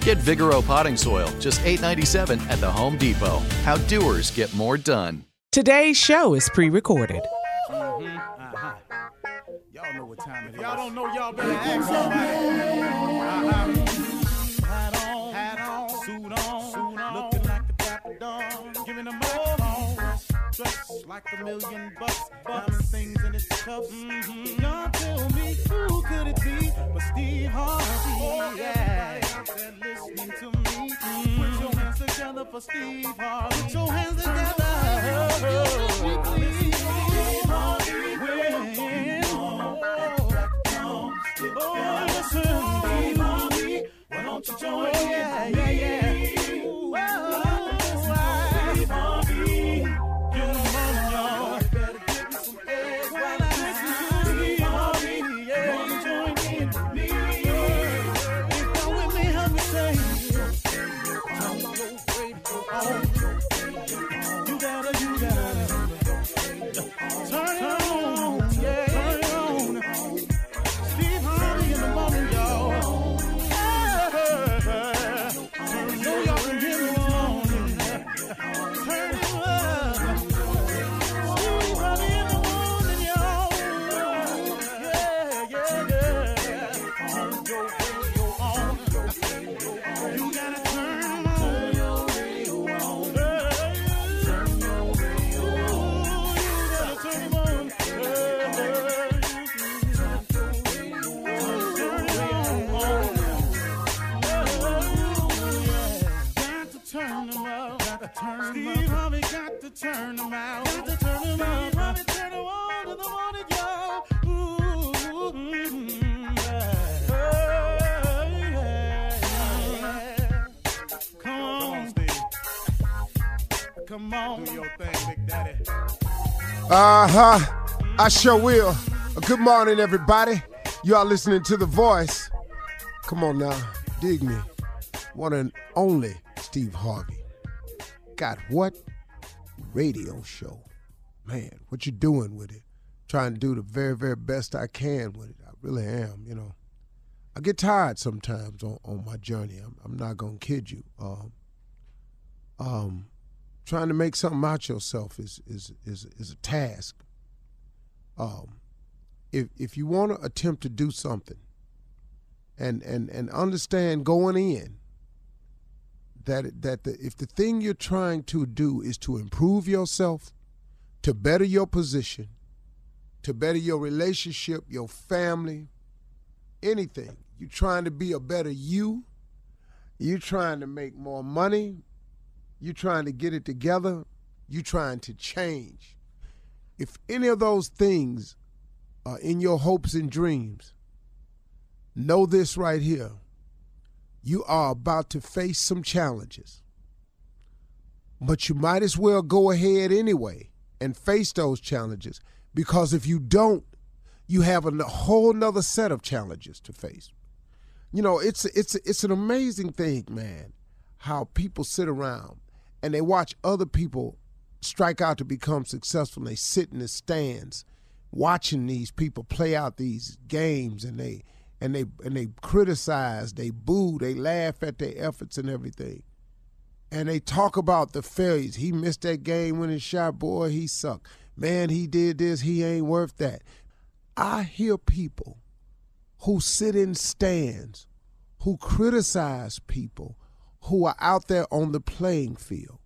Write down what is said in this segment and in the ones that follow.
Get Vigoro potting soil, just $8.97 at the Home Depot. How doers get more done. Today's show is pre recorded. Y'all know what time it is. Y'all don't know, y'all better ask somebody. Uh-huh. Hat on, hat on, suit on, suit on. Looking like the Dapper Dan, giving them all dressed like a million bucks, diamond things in its cuffs. Mm-hmm. Y'all tell me who could it be but Steve Harvey? Oh, yeah, listening to me. Mm-hmm. Put your hands together for Steve Harvey. Put your hands together. Steve Harvey. When- Oh, listen, Steve Harvey. Why don't you join in? Yeah, yeah, yeah. On. Do your thing, Big Daddy. Uh huh. I sure will. Good morning, everybody. You are listening to The Voice. Come on now, dig me. One and only Steve Harvey. Got what? Radio show. Man, what you doing with it? Trying to do the very, very best I can with it. I really am, you know. I get tired sometimes on, on my journey. I'm, I'm not to kid you. Um, um, trying to make something out yourself is, is, is, is a task. Um, if if you want to attempt to do something and and and understand going in that that the, if the thing you're trying to do is to improve yourself to better your position to better your relationship your family anything you're trying to be a better you you're trying to make more money you're trying to get it together you're trying to change if any of those things are in your hopes and dreams, know this right here. You are about to face some challenges. But you might as well go ahead anyway and face those challenges because if you don't, you have a whole nother set of challenges to face. You know, it's it's it's an amazing thing, man, how people sit around and they watch other people strike out to become successful. And they sit in the stands watching these people play out these games and they and they and they criticize, they boo, they laugh at their efforts and everything. And they talk about the failures. He missed that game when he shot, boy, he sucked. Man, he did this, he ain't worth that. I hear people who sit in stands, who criticize people who are out there on the playing field.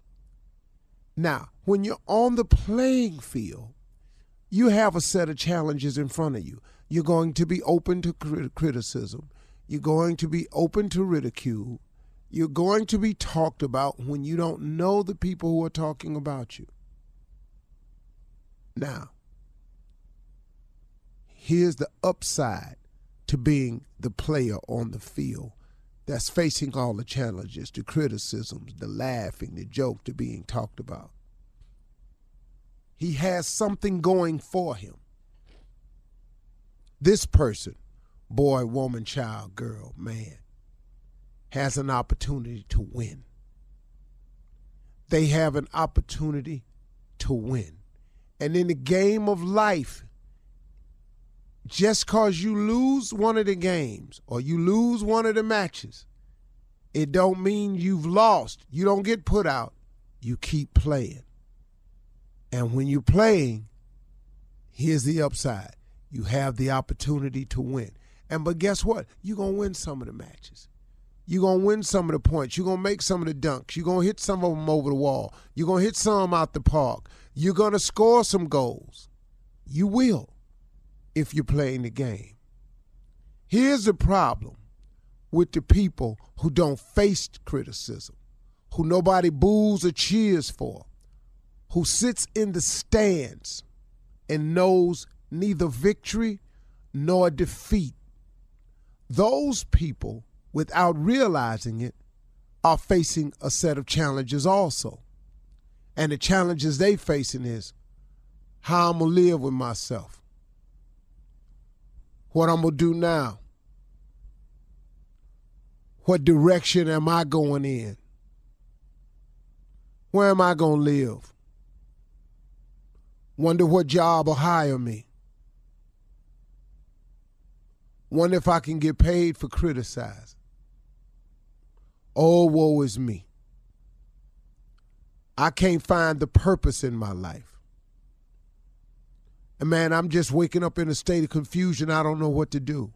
Now, when you're on the playing field, you have a set of challenges in front of you. You're going to be open to criticism. You're going to be open to ridicule. You're going to be talked about when you don't know the people who are talking about you. Now, here's the upside to being the player on the field that's facing all the challenges, the criticisms, the laughing, the joke, the being talked about. He has something going for him. This person, boy, woman, child, girl, man, has an opportunity to win. They have an opportunity to win. And in the game of life, just because you lose one of the games or you lose one of the matches, it don't mean you've lost. You don't get put out. You keep playing. And when you're playing, here's the upside. You have the opportunity to win. And but guess what? You're gonna win some of the matches. You're gonna win some of the points. You're gonna make some of the dunks. You're gonna hit some of them over the wall. You're gonna hit some out the park. You're gonna score some goals. You will if you're playing the game. Here's the problem with the people who don't face criticism, who nobody boos or cheers for who sits in the stands and knows neither victory nor defeat. Those people, without realizing it, are facing a set of challenges also. And the challenges they facing is how I'm gonna live with myself. What I'm gonna do now. What direction am I going in? Where am I gonna live? Wonder what job will hire me. Wonder if I can get paid for criticizing. Oh, woe is me. I can't find the purpose in my life. And man, I'm just waking up in a state of confusion. I don't know what to do.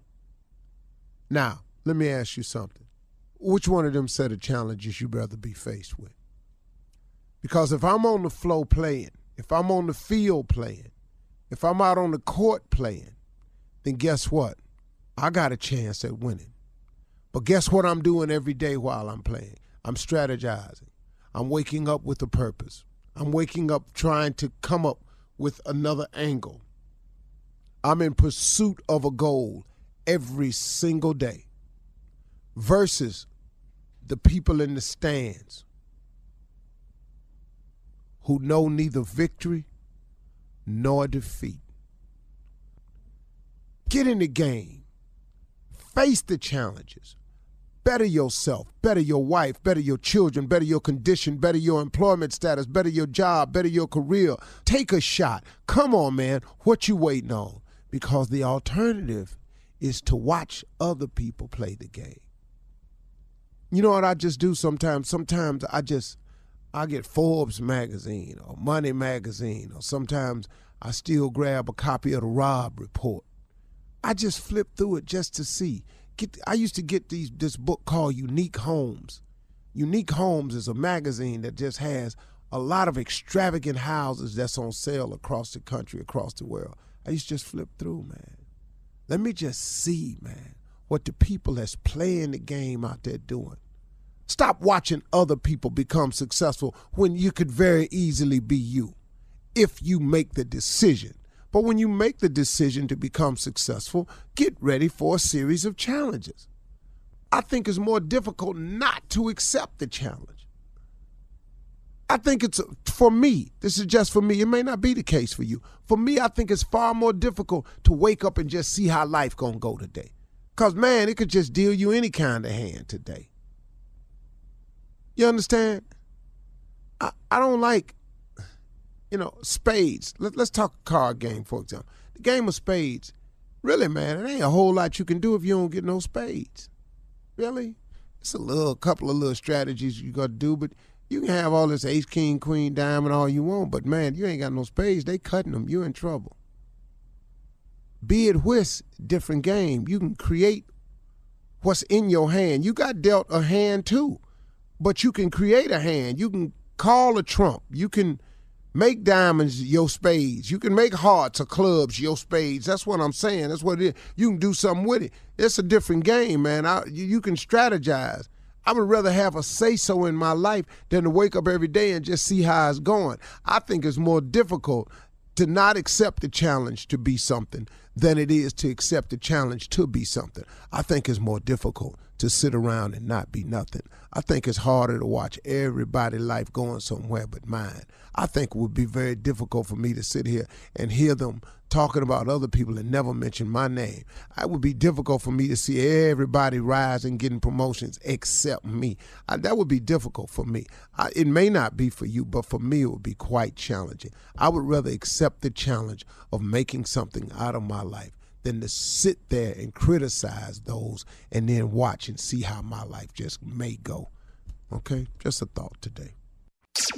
Now, let me ask you something. Which one of them set of challenges you'd rather be faced with? Because if I'm on the flow playing, if I'm on the field playing, if I'm out on the court playing, then guess what? I got a chance at winning. But guess what I'm doing every day while I'm playing? I'm strategizing. I'm waking up with a purpose. I'm waking up trying to come up with another angle. I'm in pursuit of a goal every single day versus the people in the stands who know neither victory nor defeat. Get in the game. Face the challenges. Better yourself, better your wife, better your children, better your condition, better your employment status, better your job, better your career. Take a shot. Come on, man. What you waiting on? Because the alternative is to watch other people play the game. You know what I just do sometimes? Sometimes I just I get Forbes magazine or Money magazine or sometimes I still grab a copy of the Robb Report. I just flip through it just to see. Get I used to get these this book called Unique Homes. Unique Homes is a magazine that just has a lot of extravagant houses that's on sale across the country, across the world. I used to just flip through, man. Let me just see, man, what the people that's playing the game out there doing. Stop watching other people become successful when you could very easily be you if you make the decision. But when you make the decision to become successful, get ready for a series of challenges. I think it's more difficult not to accept the challenge. I think it's for me, this is just for me. It may not be the case for you. For me, I think it's far more difficult to wake up and just see how life going to go today. Cuz man, it could just deal you any kind of hand today. You understand? I, I don't like, you know, spades. Let, let's talk card game, for example. The game of spades, really, man, it ain't a whole lot you can do if you don't get no spades. Really? It's a little couple of little strategies you got to do, but you can have all this ace, king, queen, diamond, all you want, but man, you ain't got no spades. They cutting them. You're in trouble. Be it whist, different game. You can create what's in your hand. You got dealt a hand too, but you can create a hand. You can call a trump. You can make diamonds your spades. You can make hearts or clubs your spades. That's what I'm saying. That's what it is. You can do something with it. It's a different game, man. I, you, you can strategize. I would rather have a say so in my life than to wake up every day and just see how it's going. I think it's more difficult to not accept the challenge to be something than it is to accept the challenge to be something. I think it's more difficult to sit around and not be nothing. I think it's harder to watch everybody' life going somewhere but mine. I think it would be very difficult for me to sit here and hear them talking about other people and never mention my name. It would be difficult for me to see everybody rise and getting promotions except me. I, that would be difficult for me. I, it may not be for you, but for me, it would be quite challenging. I would rather accept the challenge of making something out of my life than to sit there and criticize those and then watch and see how my life just may go. Okay? Just a thought today.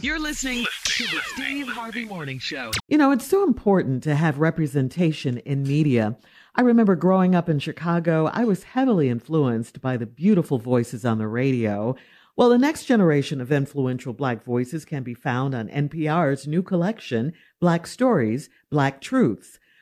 You're listening to the Steve Harvey Morning Show. You know, it's so important to have representation in media. I remember growing up in Chicago, I was heavily influenced by the beautiful voices on the radio. Well, the next generation of influential Black voices can be found on NPR's new collection, Black Stories, Black Truths.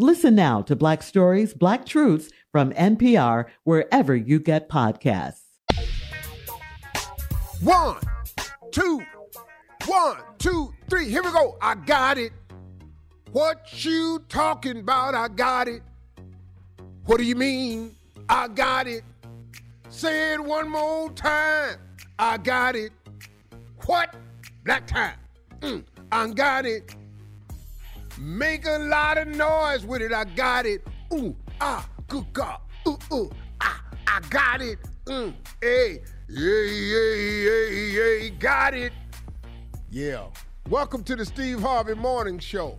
Listen now to Black Stories, Black Truths from NPR wherever you get podcasts. One, two, one, two, three. Here we go. I got it. What you talking about? I got it. What do you mean? I got it. Say it one more time. I got it. What? Black time. Mm, I got it. Make a lot of noise with it. I got it. Ooh, ah, good God. Ooh, ooh, ah, I got it. Mm, hey, yeah, yeah, yeah, yeah, got it. Yeah. Welcome to the Steve Harvey Morning Show.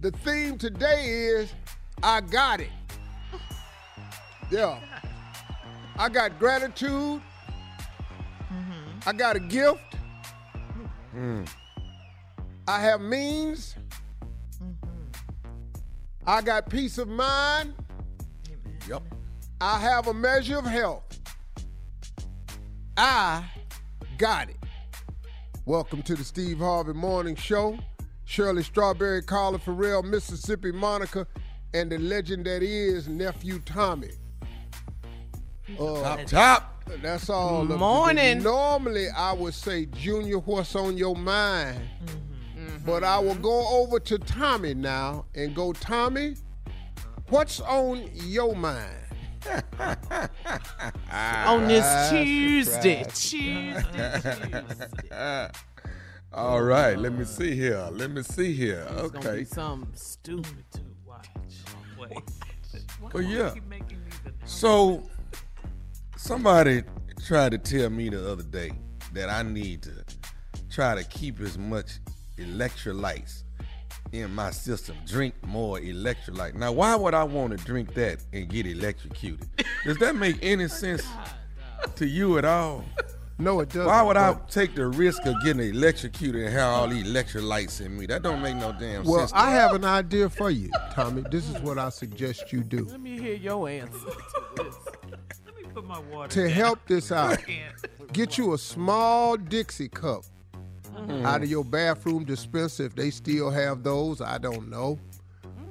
The theme today is I got it. Yeah. I got gratitude. I got a gift. I have means. I got peace of mind. Yep. I have a measure of health. I got it. Welcome to the Steve Harvey Morning Show. Shirley Strawberry, Carla Ferrell, Mississippi Monica, and the legend that is nephew Tommy. Uh, Top top. that's all. Morning. Normally, I would say, Junior, what's on your mind? But I will go over to Tommy now and go, Tommy, what's on your mind? On this Tuesday. Tuesday. Tuesday. All right, let me see here. Let me see here. It's gonna Okay. be something stupid to watch. Wait. Well, yeah. So, somebody tried to tell me the other day that I need to try to keep as much electrolytes in my system, drink more electrolyte. Now, why would I want to drink that and get electrocuted? Does that make any sense to you at all? No, it doesn't. Why would I take the risk of getting electrocuted and have all these electrolytes in me? That don't make no damn Well, sense. to I have an idea for you, Tommy. This is what I suggest you do. Let me hear your answer to this. Let me put my water To down. help this out, get you a small Dixie cup Mm-hmm. out of your bathroom dispenser if they still have those. I don't know.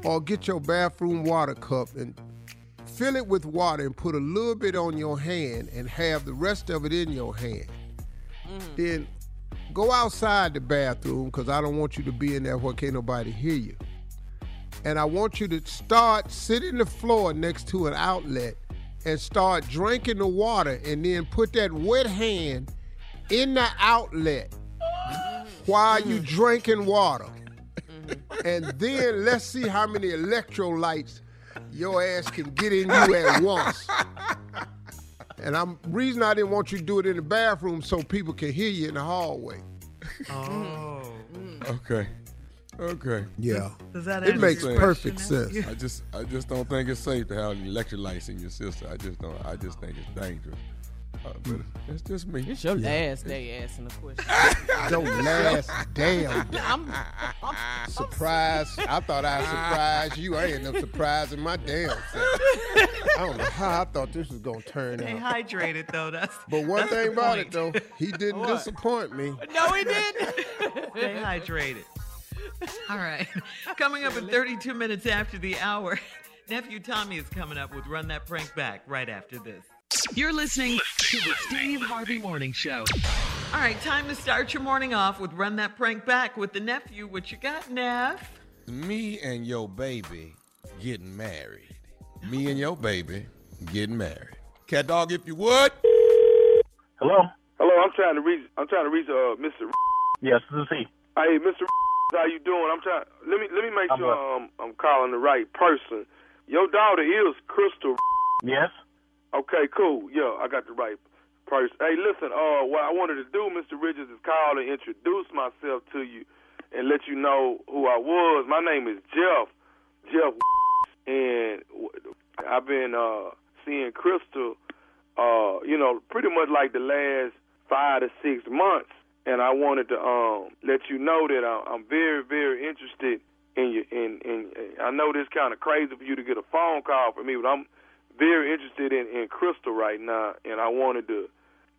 Or get your bathroom water cup and fill it with water and put a little bit on your hand and have the rest of it in your hand. Then go outside the bathroom because I don't want you to be in there where can't nobody hear you. And I want you to start sitting the floor next to an outlet and start drinking the water and then put that wet hand in the outlet while you mm. drinking water. Mm-hmm. And then let's see how many electrolytes your ass can get in you at once. And I'm reason I didn't want you to do it in the bathroom so people can hear you in the hallway. Oh. Mm-hmm. Mm. Okay. Okay. Yeah. Does that make sense? It makes perfect question? sense. I just I just don't think it's safe to have electrolytes in your sister. I just don't I just think it's dangerous. But it's just me. It's your last day asking a question. Your last damn day. I'm, Surprise. I thought I'd surprise you. I ain't no surprising my damn self. I don't know how I thought this was going to turn Stay out. hydrated though. That's But one that's thing the about it, though, he didn't disappoint me. no, he didn't. Stay hydrated. All right. Coming up in 32 minutes after the hour, nephew Tommy is coming up with Run That Prank Back right after this. You're listening to the Steve Harvey Morning Show. All right, time to start your morning off with Run That Prank Back with the nephew. What you got, Neff? Me and your baby getting married. Me and your baby getting married. Cat dog, if you would. Hello. Hello, I'm trying to reach. I'm trying to reach uh, Mr. Yes, this is he. Hey, Mr. How you doing? I'm trying. Let me let me make I'm sure um, I'm calling the right person. Your daughter is Crystal. Yes. Okay, cool. Yeah, I got the right person. Hey, listen. Uh, what I wanted to do, Mr. Richards, is call and introduce myself to you and let you know who I was. My name is Jeff. Jeff, and I've been uh, seeing Crystal. Uh, you know, pretty much like the last five to six months. And I wanted to um, let you know that I'm very, very interested in you. In, in, I know this kind of crazy for you to get a phone call from me, but I'm very interested in, in Crystal right now, and I wanted to,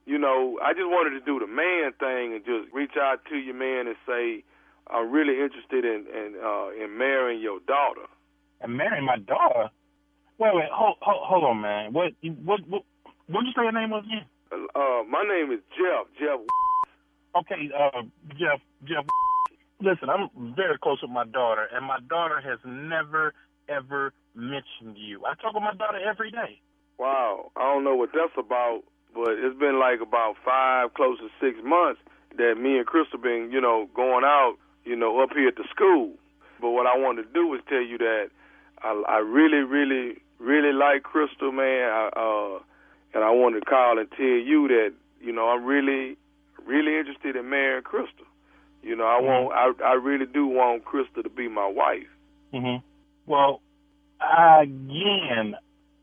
you know, I just wanted to do the man thing and just reach out to you, man, and say I'm really interested in in, uh, in marrying your daughter. And marrying my daughter. Wait, wait, hold, hold, hold on, man. What, what, what, what did you say your name was again? Uh, my name is Jeff. Jeff. Okay, uh, Jeff, Jeff. Listen, I'm very close with my daughter, and my daughter has never, ever mentioned you. I talk with my daughter every day. Wow, I don't know what that's about, but it's been like about five, close to six months that me and Crystal been, you know, going out, you know, up here at the school. But what I wanted to do is tell you that I, I really, really, really like Crystal, man. I, uh, and I wanted to call and tell you that, you know, I'm really, really interested in marrying Crystal. You know, I want, I, I really do want Crystal to be my wife. hmm Well, again,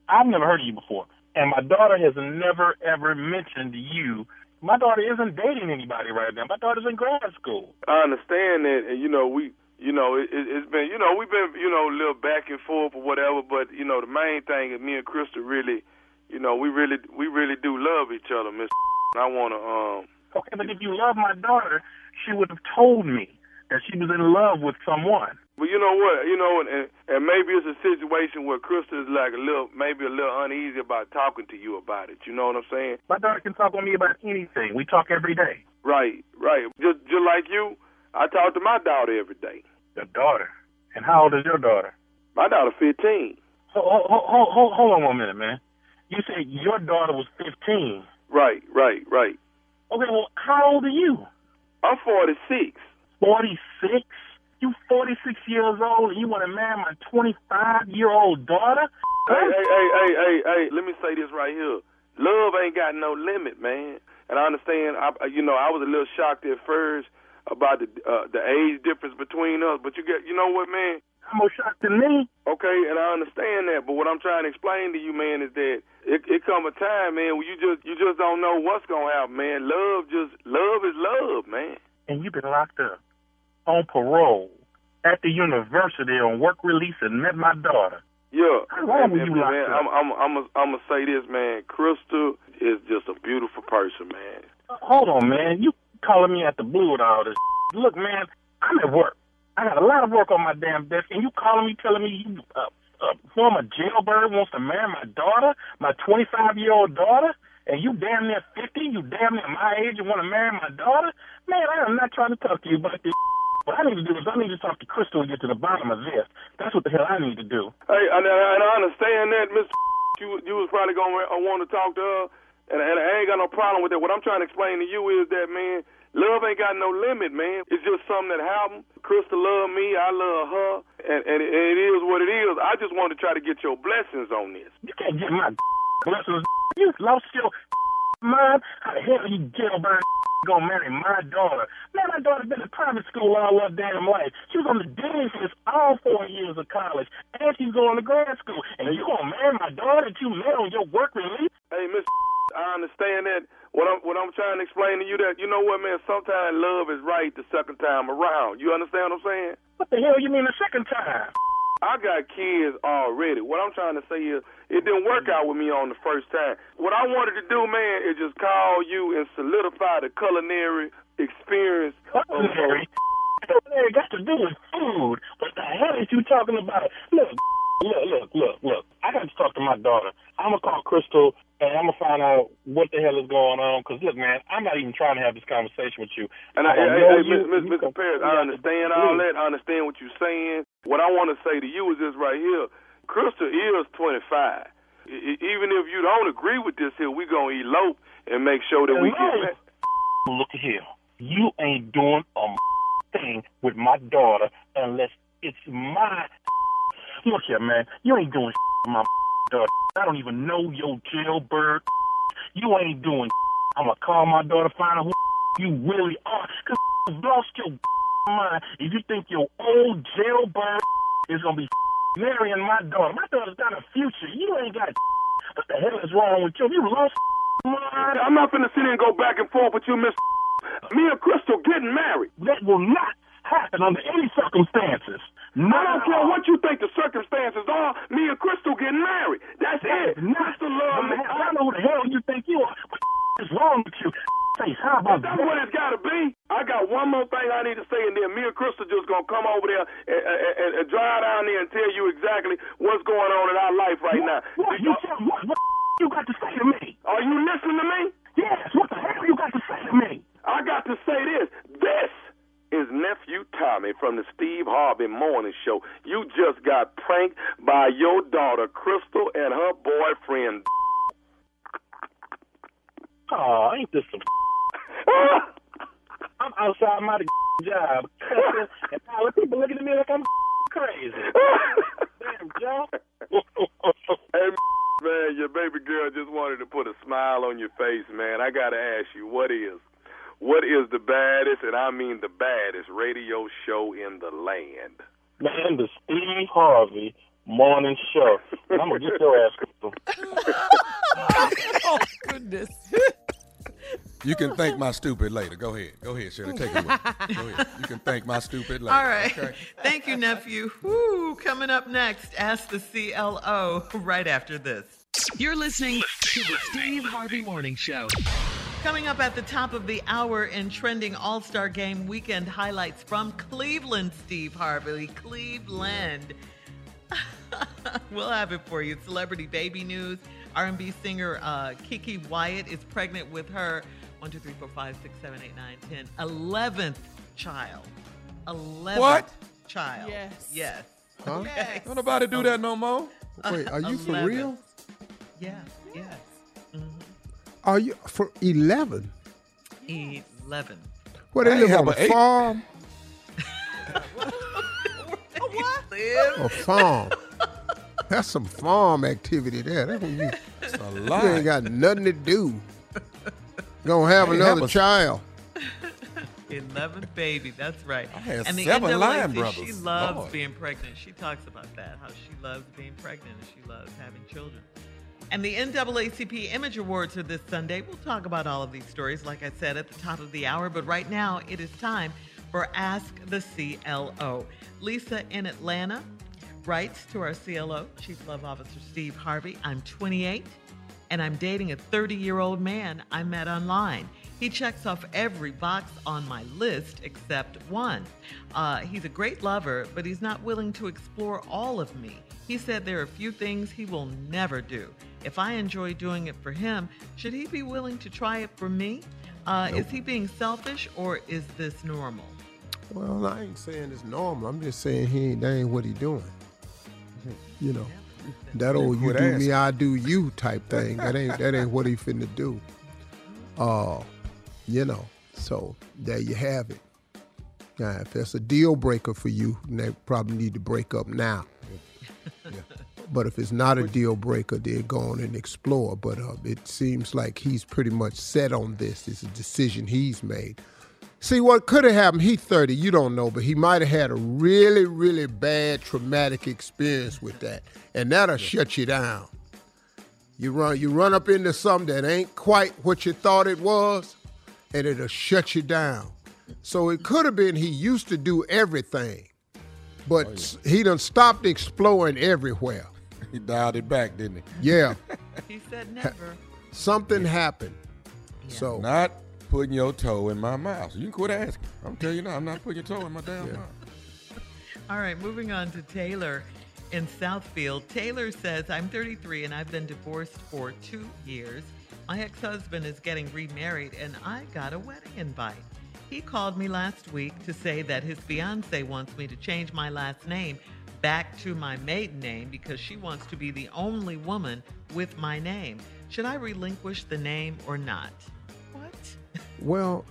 I've never heard of you before. and my daughter has never ever mentioned you. My daughter isn't dating anybody right now. My daughter's in grad school. I understand that, and you know we, you know, it, it, it's been, you know, we've been, you know, a little back and forth or whatever. But you know, the main thing is me and Crystal really, you know, we really, we really do love each other, Miss. I want to, um. Okay, but if you love my daughter, she would have told me that she was in love with someone. But you know what? You know, and, and and maybe it's a situation where Crystal is like a little, maybe a little uneasy about talking to you about it. You know what I'm saying? My daughter can talk with me about anything. We talk every day. Right, right. Just just like you, I talk to my daughter every day. Your daughter? And how old is your daughter? My daughter 15. Hold, hold, hold, hold on one minute, man. You said your daughter was 15. Right, right, right. Okay, well, how old are you? I'm 46. 46? You 46 years old and you want to marry my 25 year old daughter? Hey, hey, hey, hey, hey, hey, let me say this right here. Love ain't got no limit, man. And I understand, I, you know, I was a little shocked at first about the uh, the age difference between us, but you get, you know what, man? I'm more shocked than me. Okay, and I understand that, but what I'm trying to explain to you, man, is that it, it come a time, man, where you just you just don't know what's gonna happen, man. Love just love is love, man. And you've been locked up on parole at the university on work release and met my daughter. Yeah. How long And- you man, up? I'm I'm I'm a, I'm gonna say this, man. Crystal is just a beautiful person, man. Hold on, man. You calling me at the blue with all this? Look, man, I'm at work. I got a lot of work on my damn desk, and you calling me, telling me you uh, uh, former jailbird wants to marry my daughter, my 25 year old daughter, and you damn near 50, you damn near my age, and want to marry my daughter? Man, I am not trying to talk to you about this. What I need to do is I need to talk to Crystal and get to the bottom of this. That's what the hell I need to do. Hey, and, and I understand that, Mister. You you was probably gonna uh, want to talk to her, and, and I ain't got no problem with that. What I'm trying to explain to you is that, man, love ain't got no limit, man. It's just something that happened. Crystal love me, I love her, and, and, and it is what it is. I just want to try to get your blessings on this. You can't get my blessings. You lost your mind. How the hell you jailbird gonna marry my daughter? Man, my daughter been in private school all her damn life. She was on the dean's list all four years of college, and she's going to grad school. And you gonna marry my daughter that you met on your work release? Hey, Miss, I understand that. What I'm what I'm trying to explain to you that you know what, man. Sometimes love is right the second time around. You understand what I'm saying? What the hell you mean the second time? I got kids already. What I'm trying to say is, it didn't work out with me on the first time. What I wanted to do, man, is just call you and solidify the culinary experience. Culinary? Culinary got to do with food. What the hell is you talking about? Look, look, look, look, look. I got to talk to my daughter. I'm gonna call Crystal and I'm gonna find out what the hell is going on. Cause look, man, I'm not even trying to have this conversation with you. And I, hey, know hey, Miss, Mr. Paris, I understand all that. I understand what you're saying. What I want to say to you is this right here. Crystal is 25. E- even if you don't agree with this here, we gonna elope and make sure that we Elope? get. Look here, you ain't doing a thing with my daughter unless it's my. Look here, man, you ain't doing with my daughter. I don't even know your jailbird. You ain't doing. I'm gonna call my daughter, find out who you really are. Cause you've lost your mind if you think your old jailbird is gonna be marrying my daughter. My daughter's got a future. You ain't got. What the hell is wrong with you? You lost mind. I'm not finna sit here and go back and forth with you, Miss. Me and Crystal getting married. That will not happen under any circumstances. No. I don't care what you think the circumstances are. Me and Crystal getting married. That's it. Crystal love me. I don't know who the hell you think you are. What is wrong with you? How about That's what it's got to be. I got one more thing I need to say, and then me and Crystal just gonna come over there and, and, and drive down there and tell you exactly what's going on in our life right now. What, you, what, what you got to say to me? Are you listening to me? Yes. What the hell you got to say to me? I got to say this. This is nephew Tommy from the Steve Harvey Morning Show. You just got pranked by your daughter Crystal and her boyfriend. Oh, ain't this some? I'm outside my job, and all the people looking at me like I'm crazy. Damn, Joe. hey, man, your baby girl just wanted to put a smile on your face, man. I gotta ask you, what is, what is the baddest, and I mean the baddest radio show in the land? Man, the Steve Harvey Morning Show. And I'm gonna get your ass. Crystal. You can thank my stupid later. Go ahead. Go ahead, Shirley. Take it away. Go ahead. You can thank my stupid later. All right. Okay? Thank you, nephew. Woo. Coming up next, ask the CLO right after this. You're listening to the Steve Harvey Morning Show. Coming up at the top of the hour in trending All Star Game weekend highlights from Cleveland, Steve Harvey. Cleveland. we'll have it for you. Celebrity baby news. R&B singer uh, KeKe Wyatt is pregnant with her one, two, three, four, five, six, seven, eight, nine, ten, eleventh child. Eleventh What? child. Yes. Yes. Huh? Yes. Don't nobody do that no more. Wait, are you for 11. real? Yes. Yes. Are you for eleven? Eleven. Where they I live ain't on have a an eight. farm? What? Live? A farm. That's some farm activity there. That's when you, It's a you ain't lot. got nothing to do. Gonna have another have a- child. 11th baby, that's right. I had and the seven NAACP, Lion Brothers. She loves Lord. being pregnant. She talks about that, how she loves being pregnant and she loves having children. And the NAACP Image Awards are this Sunday. We'll talk about all of these stories, like I said, at the top of the hour. But right now, it is time for Ask the CLO. Lisa in Atlanta writes to our CLO, Chief Love Officer Steve Harvey. I'm 28 and I'm dating a 30 year old man I met online. He checks off every box on my list except one. Uh, he's a great lover, but he's not willing to explore all of me. He said there are a few things he will never do. If I enjoy doing it for him, should he be willing to try it for me? Uh, Is he being selfish or is this normal? Well, I ain't saying it's normal. I'm just saying he ain't that ain't what he doing. You know, that old you do me. I do you type thing. That ain't that ain't what he finna do. Uh, you know. So there you have it. Now, if that's a deal breaker for you, they probably need to break up now. But if it's not a deal breaker, then go on and explore. But uh, it seems like he's pretty much set on this. It's a decision he's made. See, what could have happened, he 30, you don't know, but he might have had a really, really bad traumatic experience with that. And that'll shut you down. You run you run up into something that ain't quite what you thought it was, and it'll shut you down. So it could have been he used to do everything, but oh, s- he done stopped exploring everywhere. He dialed it back, didn't he? Yeah, He said never. something happened. So Not putting your toe in my mouth. You can quit asking. I'm telling you now, I'm not putting your toe in my damn mouth. All right, moving on to Taylor in Southfield. Taylor says, I'm 33 and I've been divorced for two years. My ex husband is getting remarried and I got a wedding invite. He called me last week to say that his fiance wants me to change my last name back to my maiden name because she wants to be the only woman with my name. Should I relinquish the name or not? Well,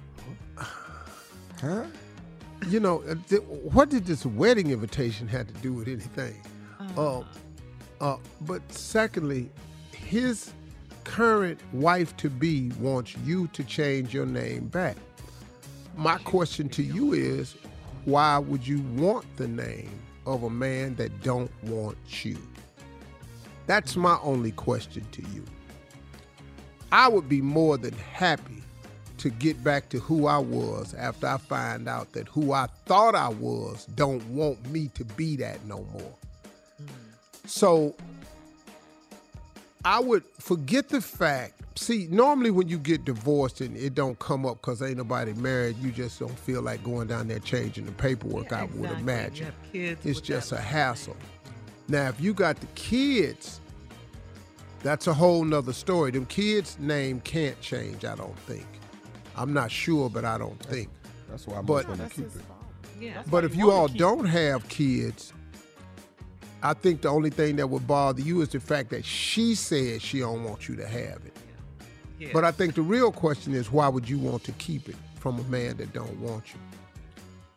Huh? you know, uh, th- what did this wedding invitation have to do with anything? Uh, uh, but secondly, his current wife to be wants you to change your name back. My question to you is, why would you want the name of a man that don't want you? That's my only question to you. I would be more than happy to get back to who I was after I find out that who I thought I was don't want me to be that no more. So I would forget the fact. See, normally when you get divorced and it don't come up because ain't nobody married, you just don't feel like going down there changing the paperwork. I would Exactly. Imagine it's just a hassle. Now, if you got the kids, that's a whole nother story. Them kids' name can't change, I don't think. I'm not sure, but I don't think. That's why I'm But- going to keep it. Yeah. But if you all don't have kids, I think the only thing that would bother you is the fact that she said she don't want you to have it. Yeah. But I think the real question is why would you want to keep it from a man that don't want you?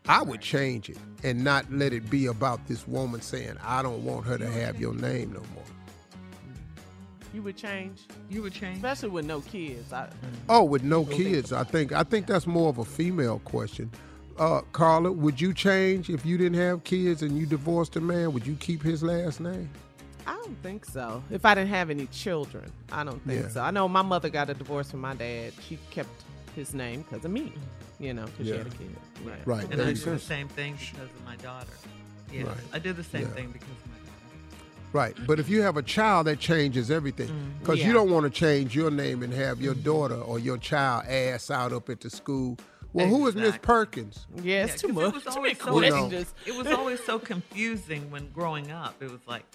I would change it and not let it be about this woman saying, I don't want her to have your name no more. You would change, You would change. especially with no kids. I, Oh, with no kids, I think I think that's more of a female question. Uh, Carla, would you change if you didn't have kids and you divorced a man? Would you keep his last name? I don't think so. If I didn't have any children, I don't think Yeah. so. I know my mother got a divorce from my dad. She kept his name because of me. You know, because she had a kid. Yeah. Right. And I Makes did the same thing because of my daughter. Yes, Right. I did the same Yeah. thing because of my daughter. Right. But if you have a child, that changes everything. Mm, because Yeah. you don't want to change your name and have your daughter or your child ass out up at the school. Well, who is Miss Perkins? Yeah, Yeah, it's too 'cause much. It was Too always many so, questions. it was always so confusing when growing up. It was like,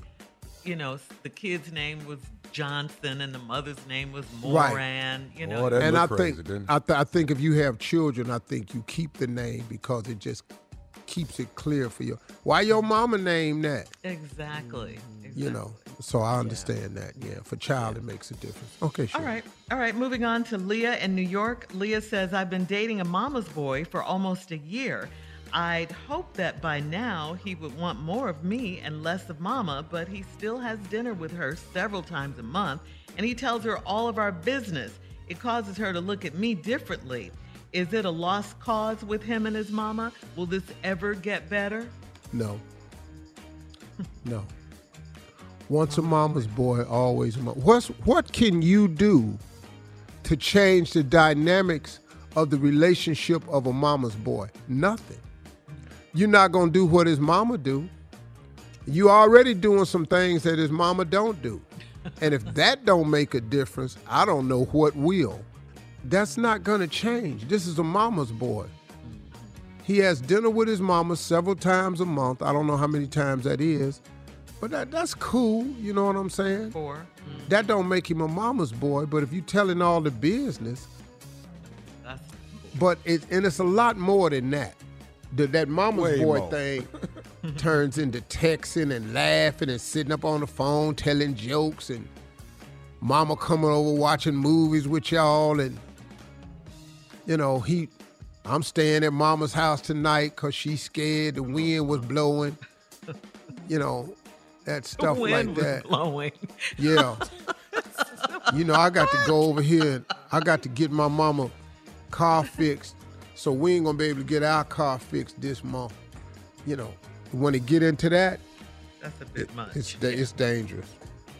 you know, the kid's name was Johnson and the mother's name was Moran. Right. Moran. You know, and I think I, th- I think if you have children, I think you keep the name because it just keeps it clear for you. Why your mama named that? exactly. You know. So I understand that. Yeah, for child it makes a difference. Okay, sure. All right. All right. Moving on to Leah in New York. Leah says, I've been dating a mama's boy for almost a year. I'd hope that by now he would want more of me and less of mama, but he still has dinner with her several times a month and he tells her all of our business. It causes her to look at me differently. Is it a lost cause with him and his mama? Will this ever get better? No. No. Once a mama's boy, always a mama. What's what can you do to change the dynamics of the relationship of a mama's boy? Nothing. You're not gonna do what his mama do. You already doing some things that his mama don't do. And if that don't make a difference, I don't know what will. That's not gonna change. This is a mama's boy. He has dinner with his mama several times a month. I don't know how many times that is, but that, that's cool. You know what I'm saying? Four. That don't make him a mama's boy. But if you telling all the business, That's but it and it's a lot more than that. The, that mama's Way boy more. thing turns into texting and laughing and sitting up on the phone telling jokes and mama coming over watching movies with y'all and you know he i'm staying at mama's house tonight because she's scared the wind was blowing you know that stuff wind like was that blowing. yeah you know i got to go over here and i got to get my mama car fixed so we ain't gonna be able to get our car fixed this month you know when it get into that That's a bit much. it's it's dangerous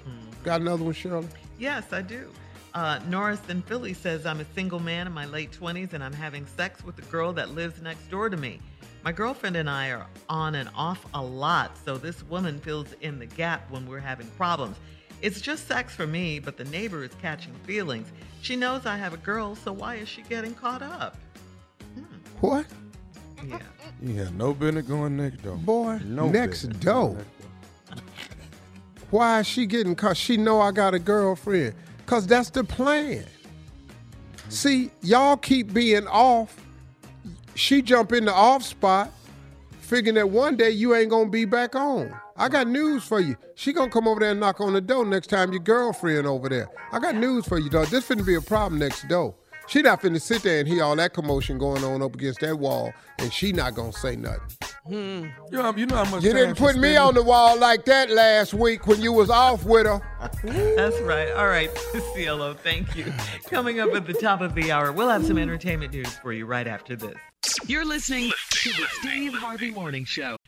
mm-hmm. got another one shirley Yes, I do. Uh, Norris in Philly says, I'm a single man in my late 20s and I'm having sex with a girl that lives next door to me. My girlfriend and I are on and off a lot, so this woman fills in the gap when we're having problems. It's just sex for me, but the neighbor is catching feelings. She knows I have a girl, so why is she getting caught up? what Yeah. You have no business going next door. boy No next door next door. why is she getting caught she know i got a girlfriend because that's the plan. See y'all keep being off. She jump in the off spot figuring that one day you ain't gonna be back on. I got news for you. She gonna come over there and knock on the door next time your girlfriend over there. I got news for you dog this finna be a problem next door she not finna sit there and hear all that commotion going on up against that wall and she not gonna say nothing hmm. You know, you know how much you time didn't put me on the wall like that last week when you was off with her. That's right. All right, CLO, thank you. Coming up at the top of the hour, we'll have some entertainment news for you right after this. You're listening to the Steve Harvey Morning Show.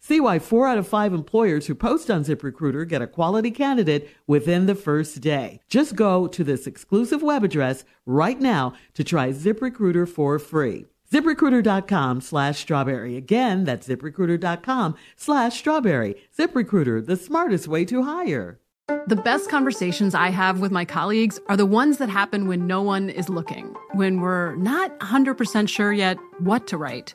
See why four out of five employers who post on ZipRecruiter get a quality candidate within the first day. Just go to this exclusive web address right now to try ZipRecruiter for free. ZipRecruiter.com slash strawberry. Again, that's ZipRecruiter.com slash strawberry. ZipRecruiter, the smartest way to hire. The best conversations I have with my colleagues are the ones that happen when no one is looking, when we're not 100% sure yet what to write.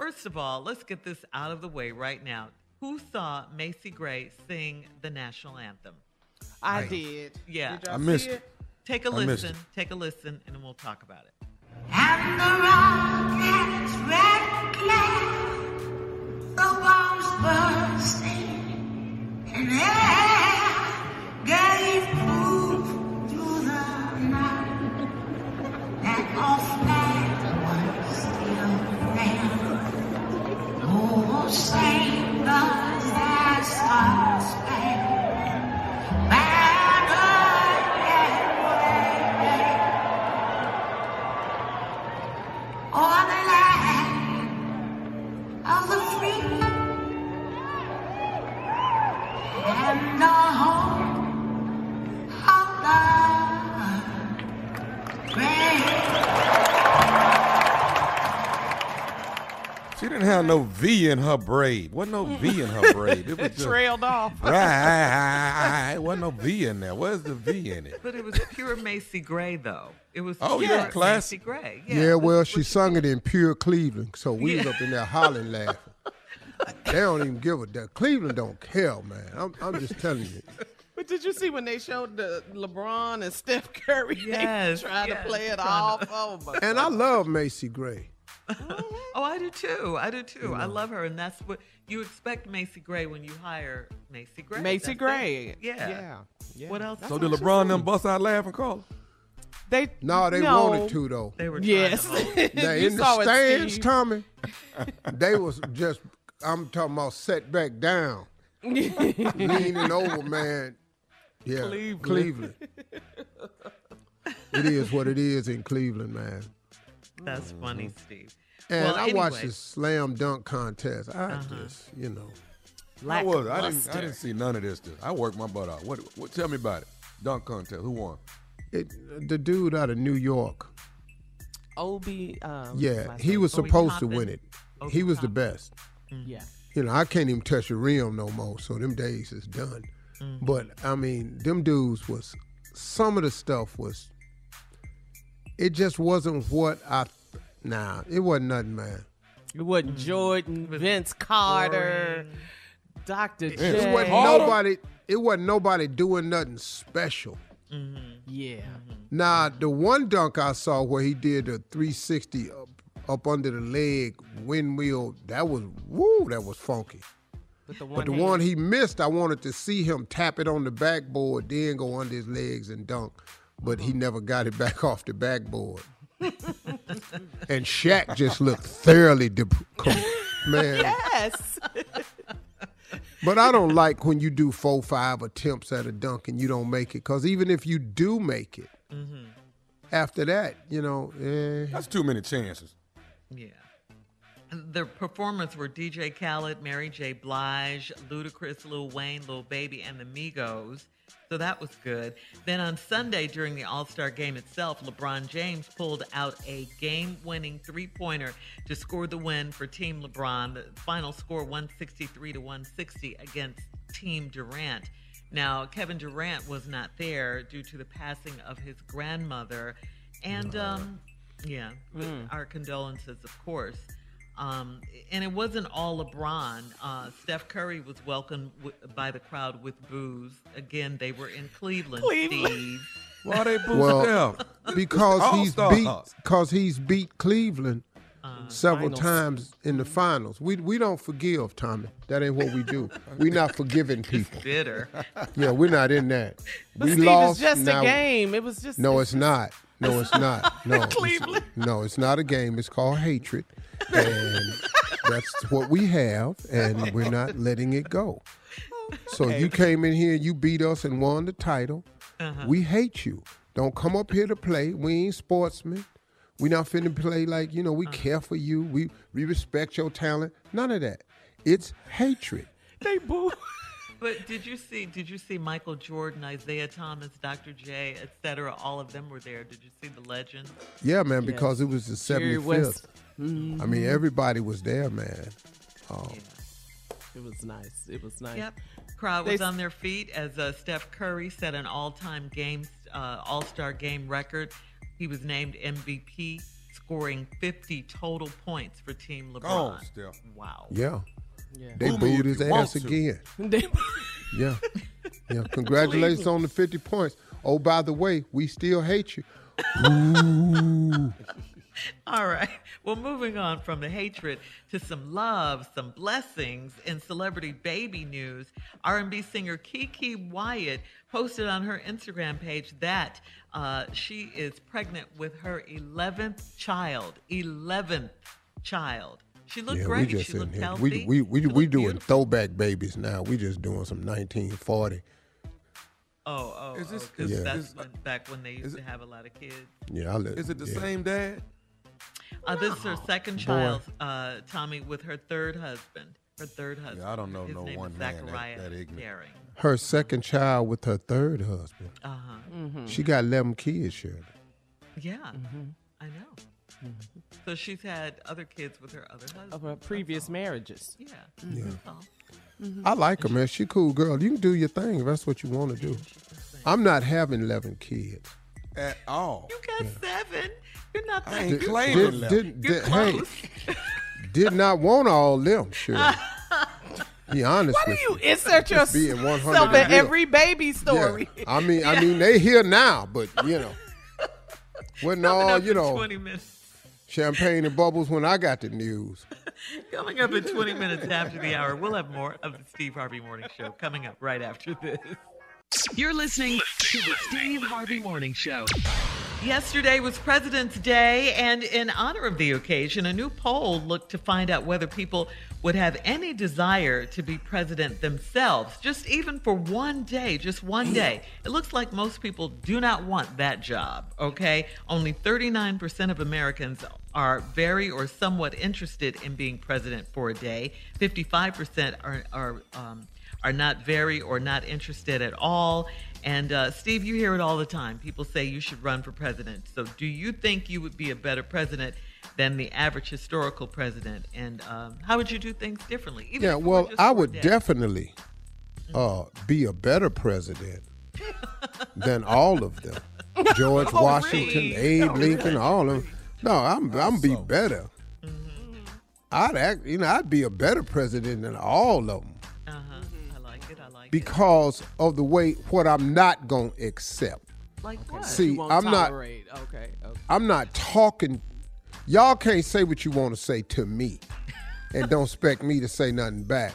first of all, let's get this out of the way right now. Who saw Macy Gray sing the national anthem? I did. Yeah. Did I missed it. Take a I listen. Take a listen, and then we'll talk about it. And the rocket's red glare, the bombs bursting in air, gave proof to the night that our Oh, sing us that star-spangled She didn't have no V in her braid. Wasn't no V in her braid. It was It just, trailed off. Right. Wasn't no V in there. Where's the V in it? But it was pure Macy Gray, though. It was Oh, pure yeah, classic. Macy Gray. Yeah, well, she sung it in pure Cleveland, so we was up in there hollering, laughing. They don't even give a damn. Cleveland don't care, man. I'm, I'm just telling you. But did you see when they showed the LeBron and Steph Curry? Yes, they tried yes, to play it off. to- Oh my And I love Macy Gray. Oh, I do too. I do too. I love her, and that's what you expect Macy Gray when you hire Macy Gray. Macy That's Gray. it. Yeah. Yeah. Yeah. What else? So did LeBron them bust out laughing, Carla? They No, they no. wanted to though. They were trying Yes. to hold- Now, You in the stands, Steve. Tommy, they was just. I'm talking about set back down, leaning over, man. Yeah, Cleveland. Cleveland. it is what it is in Cleveland, man. That's funny, Steve. And well, I watched the slam dunk contest. I Uh-huh. just, you know, How was? I didn't, I didn't see none of this. Stuff. I worked my butt out. What, what? Tell me about it. Dunk contest. Who won? it, the dude out of New York. Obi. Um, Yeah, last he name? was Obi supposed to Toppin. win it. Obi He was the Toppin. best. Yeah. You know, I can't even touch the rim no more. So them days is done. Mm-hmm. But I mean, them dudes was some of the stuff was. It just wasn't what I. Nah, it wasn't nothing, man. It wasn't Jordan, Vince Carter, Dr. It J. wasn't nobody. It wasn't nobody doing nothing special. Mm-hmm. Yeah. Mm-hmm. Now, the one dunk I saw where he did a 360 up, up under the leg windmill, that was woo, that was funky. But the one, But the hand- one he missed, I wanted to see him tap it on the backboard, then go under his legs and dunk. But he never got it back off the backboard. and Shaq just looked thoroughly dep- com- man. Yes. But I don't like when you do four, five attempts at a dunk and you don't make it. Because even if you do make it, Mm-hmm. after that, you know, eh. That's too many chances. Yeah. The performers were DJ Khaled, Mary J. Blige, Ludacris, Lil Wayne, Lil Baby, and the Migos. So that was good. Then on Sunday during the All Star game itself, LeBron James pulled out a game winning three pointer to score the win for Team LeBron. The final score 163 to 160 against Team Durant. Now, Kevin Durant was not there due to the passing of his grandmother. And, um, yeah, our condolences, of course. Um, and it wasn't all LeBron. Uh, Steph Curry was welcomed w- by the crowd with boos. Again, they were in Cleveland. Cleveland. Steve. Why they boost Well, them? because he's beat because he's beat Cleveland several Finals. times in the finals. We we don't forgive, Tommy. That ain't what we do. We're not forgiving people. Bitter. Yeah, we're not in that. But we Steve, lost. it's just now, a game. It was just No, it's not. No, it's not. No, it's- Cleveland. no, it's not a game. It's called hatred, and that's what we have, and we're not letting it go. So you came in here, you beat us and won the title. Uh-huh. We hate you. Don't come up here to play. We ain't sportsmen. We not finna play like you know. We uh-huh. care for you. We we respect your talent. None of that. It's hatred. They boo. But did you see? Did you see Michael Jordan, Isiah Thomas, Dr. J, etc.? All of them were there. Did you see the legend? Yeah, man, because it was the Jerry 75th. West. I mean, Mhm. everybody was there, man. Um, It was nice. It was nice. Yep. Crowd They was s- on their feet as uh, Steph Curry set an all-time game, uh, All-Star game record. He was named MVP, scoring 50 total points for Team LeBron. Go on, Steph. Wow. Yeah. Yeah. They Boo booed his ass again. Yeah. Yeah. Congratulations on the 50 points. Oh, by the way, we still hate you. Ooh. All right. Well, moving on from the hatred to some love, some blessings in celebrity baby news. R&B singer KeKe Wyatt posted on her Instagram page that uh, she is pregnant with her 11th child. 11th child. She looked yeah, great. we just she in looked here. healthy. We we we, She we doing beautiful. throwback babies now. We just doing some 1940. Oh, oh, Is this- oh, 'cause Yeah. that's is- when, back when they used is to have a lot of kids. Yeah, I let, Is it the yeah. same dad? Uh, this is her second Boy. child, uh, Tommy, with her third husband. Her third husband. I don't know His no name one is man that- that ignorant. Daring. Her second child with her third husband. Uh huh. Mm-hmm. She got 11 kids, Shirley. Yeah, I know. Mm-hmm. So she's had other kids with her other husband. Of her previous uh-huh. marriages. Yeah. Mm-hmm. Yeah. That's all. Mm-hmm. I like her, man. She cool girl. You can do your thing if that's what you want to do. I'm not having 11 kids. At all. You got seven. You're not that I ain't good. claiming Did, eleven. did, You're did, hey, did not want all them, sure. Be honest Why do with you insert Just being 100 yourself in every baby story? Yeah. I mean, I mean, they here now, but you know, wasn't all you know 20 minutes. Champagne and bubbles when I got the news. Coming up in 20 minutes after the hour, we'll have more of the Steve Harvey Morning Show coming up right after this. You're listening to the Steve Harvey Morning Show. Yesterday was President's Day, and in honor of the occasion, a new poll looked to find out whether people would have any desire to be president themselves, just even for one day, just one day. It looks like most people do not want that job, okay? Only 39% of Americans are very or somewhat interested in being president for a day, 55% are, are um, are not very or not interested at all. And uh, Steve, you hear it all the time. People say you should run for president. So, do you think you would be a better president than the average historical president? And um, how would you do things differently? even Yeah, if it were well, I would day? definitely uh, be a better president than all of them. George Oh, Washington, really? Abe Lincoln, all of them. No, I'm I'm be better. I'd act, you know, I'd be a better president than all of them I like it. Because of the way what I'm not gonna accept. it. Like what? See, You won't I'm not. Okay. okay. I'm not talking. Y'all can't say what you want to say to me, and don't expect me to say nothing back.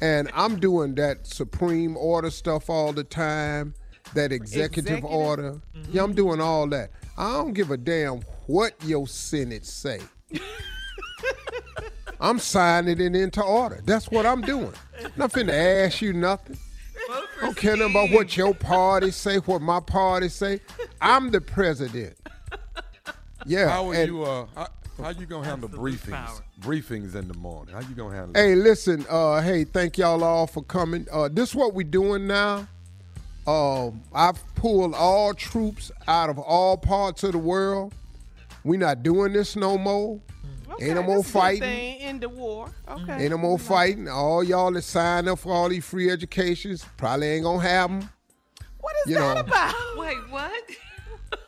And I'm doing that supreme order stuff all the time, that executive, Executive? order. Yeah, I'm mm-hmm. doing all that. I don't give a damn what your Senate say. I'm signing it into order. That's what I'm doing. Not finna ask you nothing. I don't care nothing about what your party say, what my party say. I'm the president. Yeah. How are and- you? Uh, how, how you gonna handle Absolute briefings? power. Briefings in the morning. How you gonna handle? Hey, listen. Uh, hey, thank y'all all for coming. Uh, this is what we doing now. Um, I've pulled all troops out of all parts of the world. We not doing this no more. Okay, Ain't no more that's a good fighting. thing. End the war. Okay. Ain't no more fighting. All y'all that signed up for all these free educations probably ain't gonna have them. What is you that know. about? Wait, what?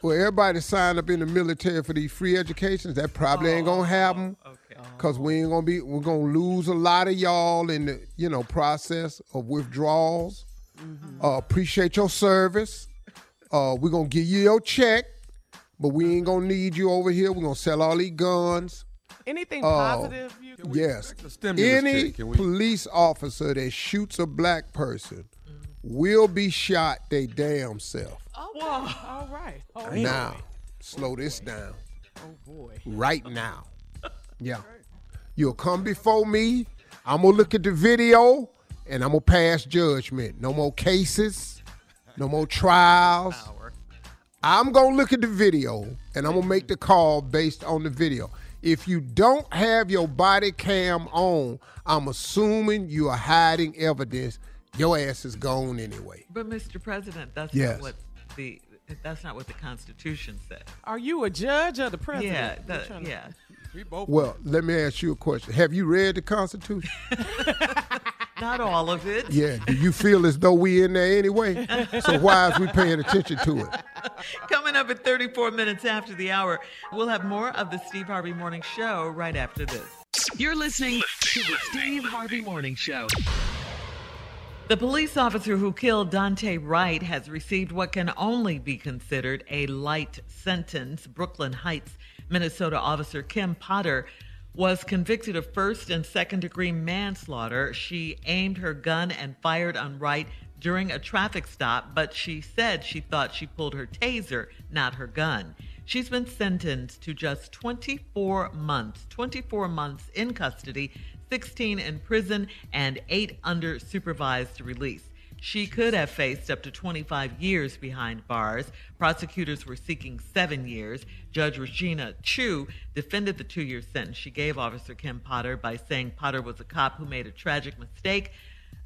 Well, everybody signed up in the military for these free educations, that probably ain't gonna have them. Okay. Cause we ain't gonna be, we're gonna lose a lot of y'all in the, you know, process of withdrawals. Uh, appreciate your service. Uh, we're gonna give you your check, but we ain't gonna need you over here. We're gonna sell all these guns. Anything Oh. positive? You, Yes. expect a stimulus Any check? Can we- police officer that shoots a black person will be shot they damn self. Oh, okay. All right. Oh, Now, slow this down. oh boy. right now. Yeah. You'll come before me. I'm going to look at the video and I'm going to pass judgment. No more cases, no more trials. I'm going to look at the video and I'm going to make the call based on the video. If you don't have your body cam on, I'm assuming you are hiding evidence. Your ass is gone anyway. But Mr. President, that's Yes. not what the that's not what the Constitution says. Are you a judge or the president? Yeah, the- trying to- yeah. We both. Well, let me ask you a question. Have you read the Constitution? Not all of it. yeah. Do you feel as though we in there anyway? So why is we paying attention to it? Coming up at 34 minutes after the hour, we'll have more of the Steve Harvey Morning Show right after this. You're listening to the Steve Harvey Morning Show. The police officer who killed Daunte Wright has received what can only be considered a light sentence. Brooklyn Heights, Minnesota officer Kim Potter was convicted of first and second degree manslaughter. She aimed her gun and fired on Wright during a traffic stop, but she said she thought she pulled her taser, not her gun. She's been sentenced to just 24 months, 24 months in custody, 16 in prison, and 8 under supervised release. She could have faced up to 25 years behind bars. Prosecutors were seeking seven years. Judge Regina Chu defended the two year sentence she gave Officer Kim Potter by saying Potter was a cop who made a tragic mistake,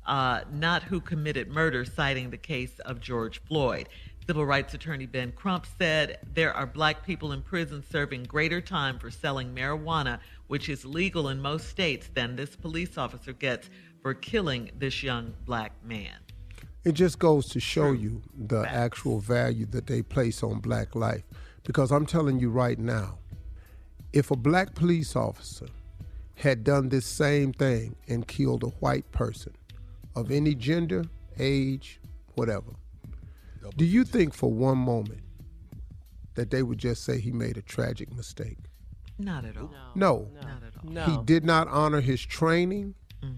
uh, not who committed murder, citing the case of George Floyd. Civil rights attorney Ben Crump said there are black people in prison serving greater time for selling marijuana, which is legal in most states, than this police officer gets for killing this young black man. It just goes to show you the actual value that they place on black life. Because I'm telling you right now, if a black police officer had done this same thing and killed a white person of any gender, age, whatever, do you think for one moment that they would just say he made a tragic mistake? Not at all. No. Not at all. No. He did not honor his training. Mm.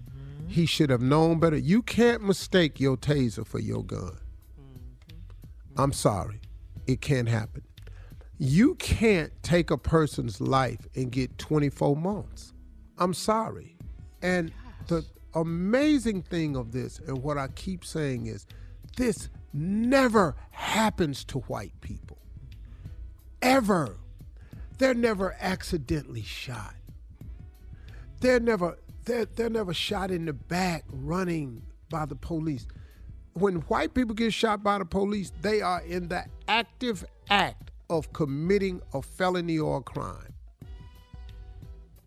He should have known better. You can't mistake your taser for your gun. Mm-hmm. I'm sorry. It can't happen. You can't take a person's life and get 24 months. I'm sorry. And the amazing thing of this, and what I keep saying is, this never happens to white people. Ever. They're never accidentally shot. They're never they're, they're never shot in the back running by the police. When white people get shot by the police, they are in the active act of committing a felony or a crime.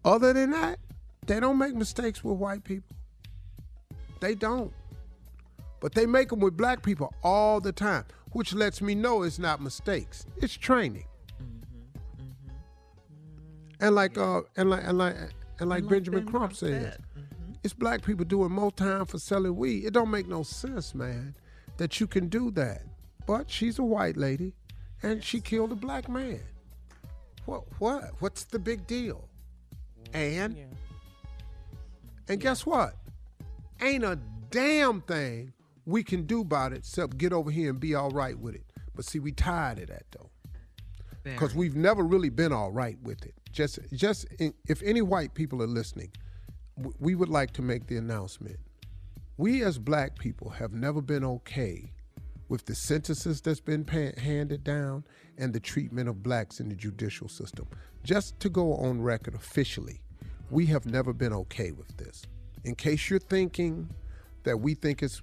Other than that, they don't make mistakes with white people. They don't. But they make them with black people all the time, which lets me know it's not mistakes. It's training. And like uh and like and like and like Benjamin Crump says, mm-hmm. it's black people doing more time for selling weed. It don't make no sense, man, that you can do that. But she's a white lady, and she killed a black man. What? What? What's the big deal? And and guess what? Ain't a damn thing we can do about it except get over here and be all right with it. But see, we tired of that though, because we've never really been all right with it. Just, just in, if any white people are listening, we would like to make the announcement. We as black people have never been okay with the sentences that's been pa- handed down and the treatment of blacks in the judicial system. Just to go on record officially, we have never been okay with this. In case you're thinking that we think it's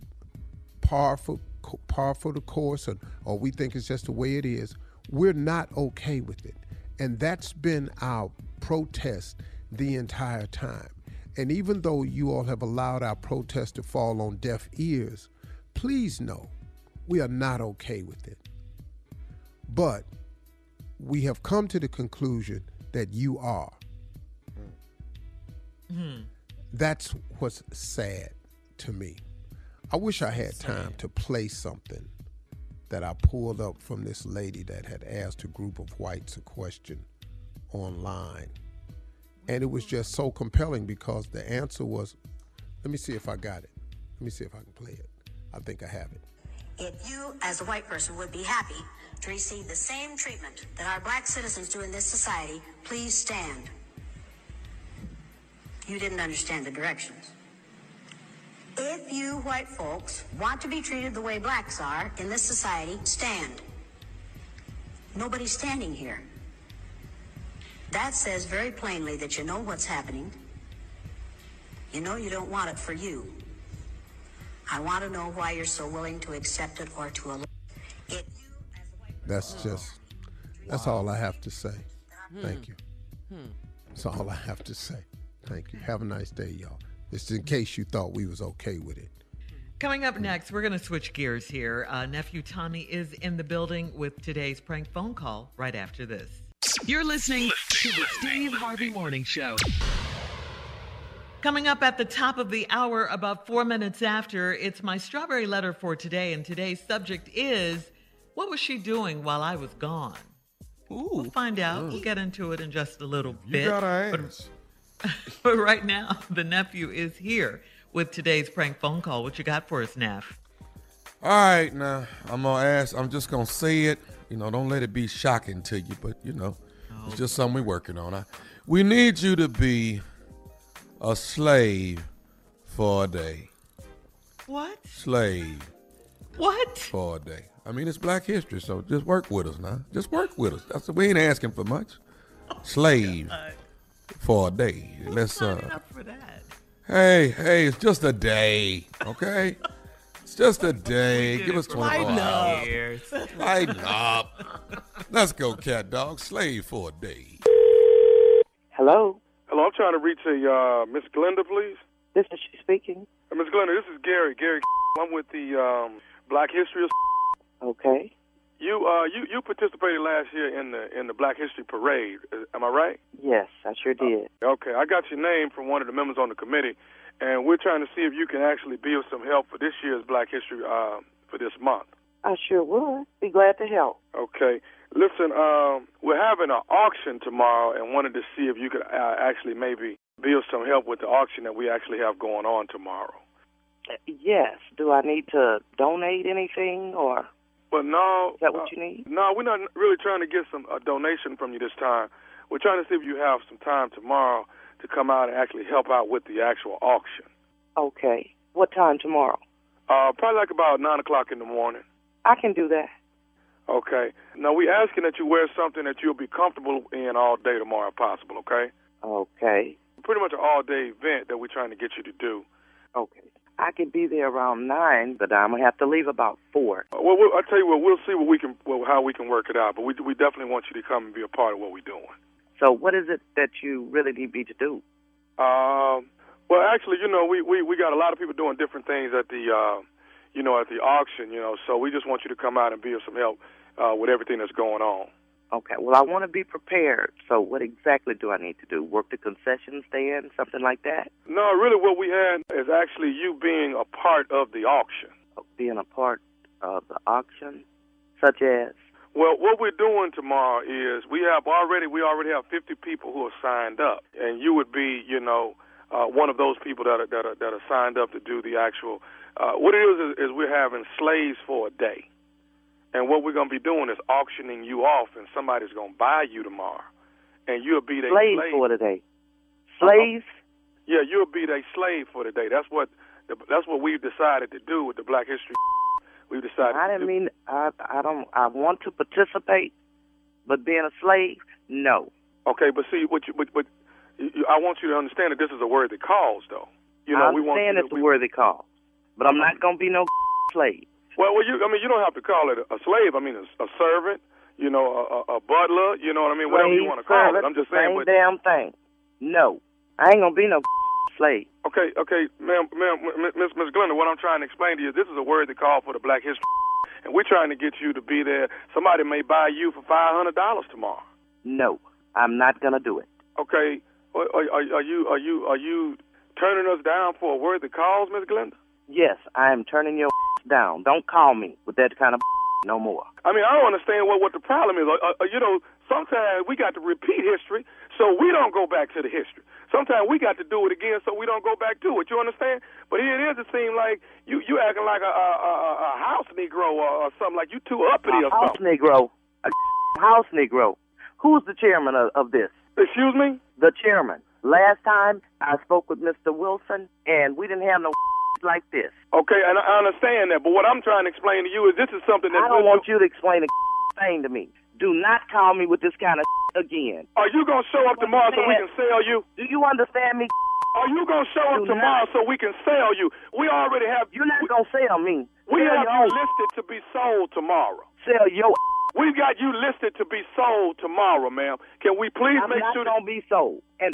par for, par for the course or, or we think it's just the way it is, we're not okay with it. And that's been our protest the entire time. And even though you all have allowed our protest to fall on deaf ears, please know we are not okay with it. But we have come to the conclusion that you are. Hmm. That's what's sad to me. I wish I had time to play something that I pulled up from this lady that had asked a group of whites a question online. And it was just so compelling because the answer was let me see if I got it. Let me see if I can play it. I think I have it. If you, as a white person, would be happy to receive the same treatment that our black citizens do in this society, please stand. You didn't understand the directions. If you white folks want to be treated the way blacks are in this society, stand. Nobody's standing here. That says very plainly that you know what's happening. You know you don't want it for you. I want to know why you're so willing to accept it or to allow it. That's just, that's all I have to say. Thank you. Hmm. That's all I have to say. Thank you. Have a nice day, y'all. Just in case you thought we was okay with it. Coming up next, we're going to switch gears here. Uh, nephew Tommy is in the building with today's prank phone call right after this. You're listening to the Steve Harvey Morning Show. Coming up at the top of the hour, about four minutes after, it's my strawberry letter for today, and today's subject is What was she doing while I was gone? Ooh. We'll find out. We'll get into it in just a little You bit. gotta But- ask. But right now, the nephew is here with today's prank phone call. What you got for us, Neff? All right, now I'm gonna ask. I'm just gonna say it. You know, don't let it be shocking to you, but you know, it's just something we're working on. I, we need you to be a slave for a day. What? Slave What? for a day. I mean, it's Black History, so just work with us now. Just work with us. That's we ain't asking for much. Oh, slave for a day. Let's uh. Up for that. Hey, hey, it's just a day, okay? It's just a day. Give us 24 Lighten up. hours. Lighten up. Let's go, cat dog. Slave for a day. Hello. Hello, I'm trying to reach a uh, Miss Glenda, please. This is she speaking. Uh, Miss Glenda, this is Gary. Gary, I'm with the um, Black History. Okay. You uh, you you participated last year in the in the Black History Parade. Uh, Am I right? Yes, I sure did. Okay, I got your name from one of the members on the committee, and we're trying to see if you can actually be of some help for this year's Black History uh, for this month. I sure would. Be glad to help. Okay. Listen, um, we're having an auction tomorrow, and wanted to see if you could uh, actually maybe be of some help with the auction that we actually have going on tomorrow. Uh, Yes. Do I need to donate anything or? But no, Is that what uh, you need? No, we're not really trying to get some a donation from you this time. We're trying to see if you have some time tomorrow to come out and actually help out with the actual auction. Okay. What time tomorrow? Uh, probably like about nine o'clock in the morning. I can do that. Okay. Now we're asking that you wear something that you'll be comfortable in all day tomorrow, if possible. Okay. Okay. Pretty much an all-day event that we're trying to get you to do. Okay. I could be there around nine, but I'm gonna have to leave about four. Well, we'll I tell you what, we'll see what we can, well, how we can work it out. But we we definitely want you to come and be a part of what we're doing. So what is it that you really need me to do? Um, well, actually, you know, we, we, we got a lot of people doing different things at the, uh, you know, at the auction, you know, so we just want you to come out and be of some help uh, with everything that's going on. Okay. Well, I want to be prepared. So what exactly do I need to do? Work the concession stand, something like that? No, really what we had is actually you being a part of the auction. Being a part of the auction, such as? Well, what we're doing tomorrow is we have already we already have 50 people who are signed up, and you would be, you know, uh, one of those people that are, that are that are signed up to do the actual. Uh, what it is, is is we're having slaves for a day, and what we're going to be doing is auctioning you off, and somebody's going to buy you tomorrow, and you'll be their Slaves slave. for today. Uh-huh. Slaves? Yeah, you'll be their slave for the day. That's what the, that's what we've decided to do with the Black History. We've decided. I to didn't mean I I don't I want to participate, but being a slave, no. Okay, but see, what you, but, but you, I want you to understand that this is a worthy cause, though. You I know, we want understand it's to, a worthy cause, but I'm uh-huh. not gonna be no slave. Well, well, you, I mean, you don't have to call it a, slave. I mean, a, a servant. You know, a, a, a butler. You know what I mean? Whatever you want to call it. I'm just saying. Same But damn thing. No, I ain't gonna be no slave. okay, okay, ma'am, ma'am, Miss Miss Glenda, what I'm trying to explain to you, this is a worthy call for the Black History, and we're trying to get you to be there. Somebody may buy you for five hundred dollars tomorrow. No, I'm not gonna do it. Okay, are, are, are you are you are you turning us down for a worthy cause, Miss Glenda? Yes, I am turning your down. Don't call me with that kind of no more. I mean, I don't understand what what the problem is. Uh, uh, you know, sometimes we got to repeat history so we don't go back to the history. Sometimes we got to do it again so we don't go back to it. You understand? But here it is. It seems like you you acting like a a, a, a house Negro or, or something like you too uppity A or house something. Negro, a house Negro. Who's the chairman of, of this? Excuse me? The chairman. Last time I spoke with Mr. Wilson, and we didn't have no like this. Okay, and I understand that. But what I'm trying to explain to you is this is something that I don't want you to explain a thing to me. Do not call me with this kind of again. Are you gonna show up tomorrow so we can sell you? Do you understand me? Are you gonna show up Do tomorrow not- so we can sell you? We already have. You're not gonna sell me. We Sell have you listed to be sold tomorrow. Sell your. We've got you listed to be sold tomorrow, ma'am. Can we please I'm make not sure that gonna be sold. And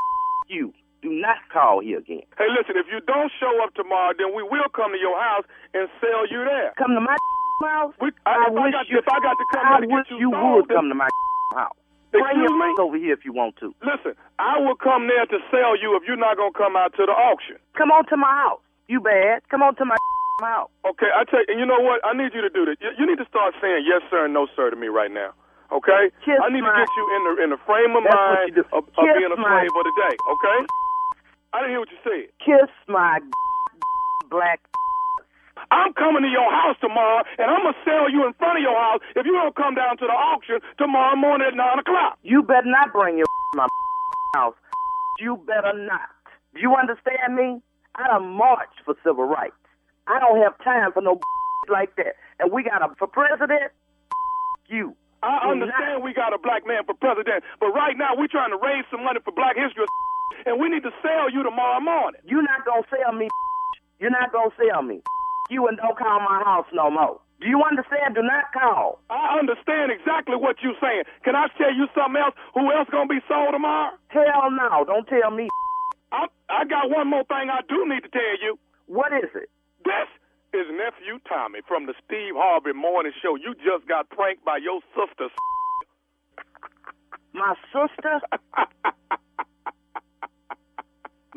you. Do not call here again. Hey, listen, if you don't show up tomorrow, then we will come to your house and sell you there. Come to my house. We, I, I if, I wish got, you- if I got to come I to wish you you, would then- come to my house. Bring your me? over here if you want to. Listen, I will come there to sell you if you're not gonna come out to the auction. Come on to my house. You bad. Come on to my house. Okay, I tell you, and you know what? I need you to do this. You, you need to start saying yes sir and no sir to me right now. Okay? Kiss I need to get you in the in the frame of That's mind of, of being a slave of the day. Okay? I didn't hear what you said. Kiss my black. I'm coming to your house tomorrow, and I'm gonna sell you in front of your house if you don't come down to the auction tomorrow morning at nine o'clock. You better not bring your my house. You better not. Do you understand me? I done marched for civil rights. I don't have time for no like that. And we got a for president. You. I understand we got a black man for president, but right now we're trying to raise some money for Black History, and we need to sell you tomorrow morning. You're not gonna sell me. You're not gonna sell me. You and don't call my house no more. Do you understand? Do not call. I understand exactly what you're saying. Can I tell you something else? Who else gonna be sold tomorrow? Hell no. Don't tell me. I I got one more thing I do need to tell you. What is it? This is nephew Tommy from the Steve Harvey Morning Show. You just got pranked by your sister. My sister?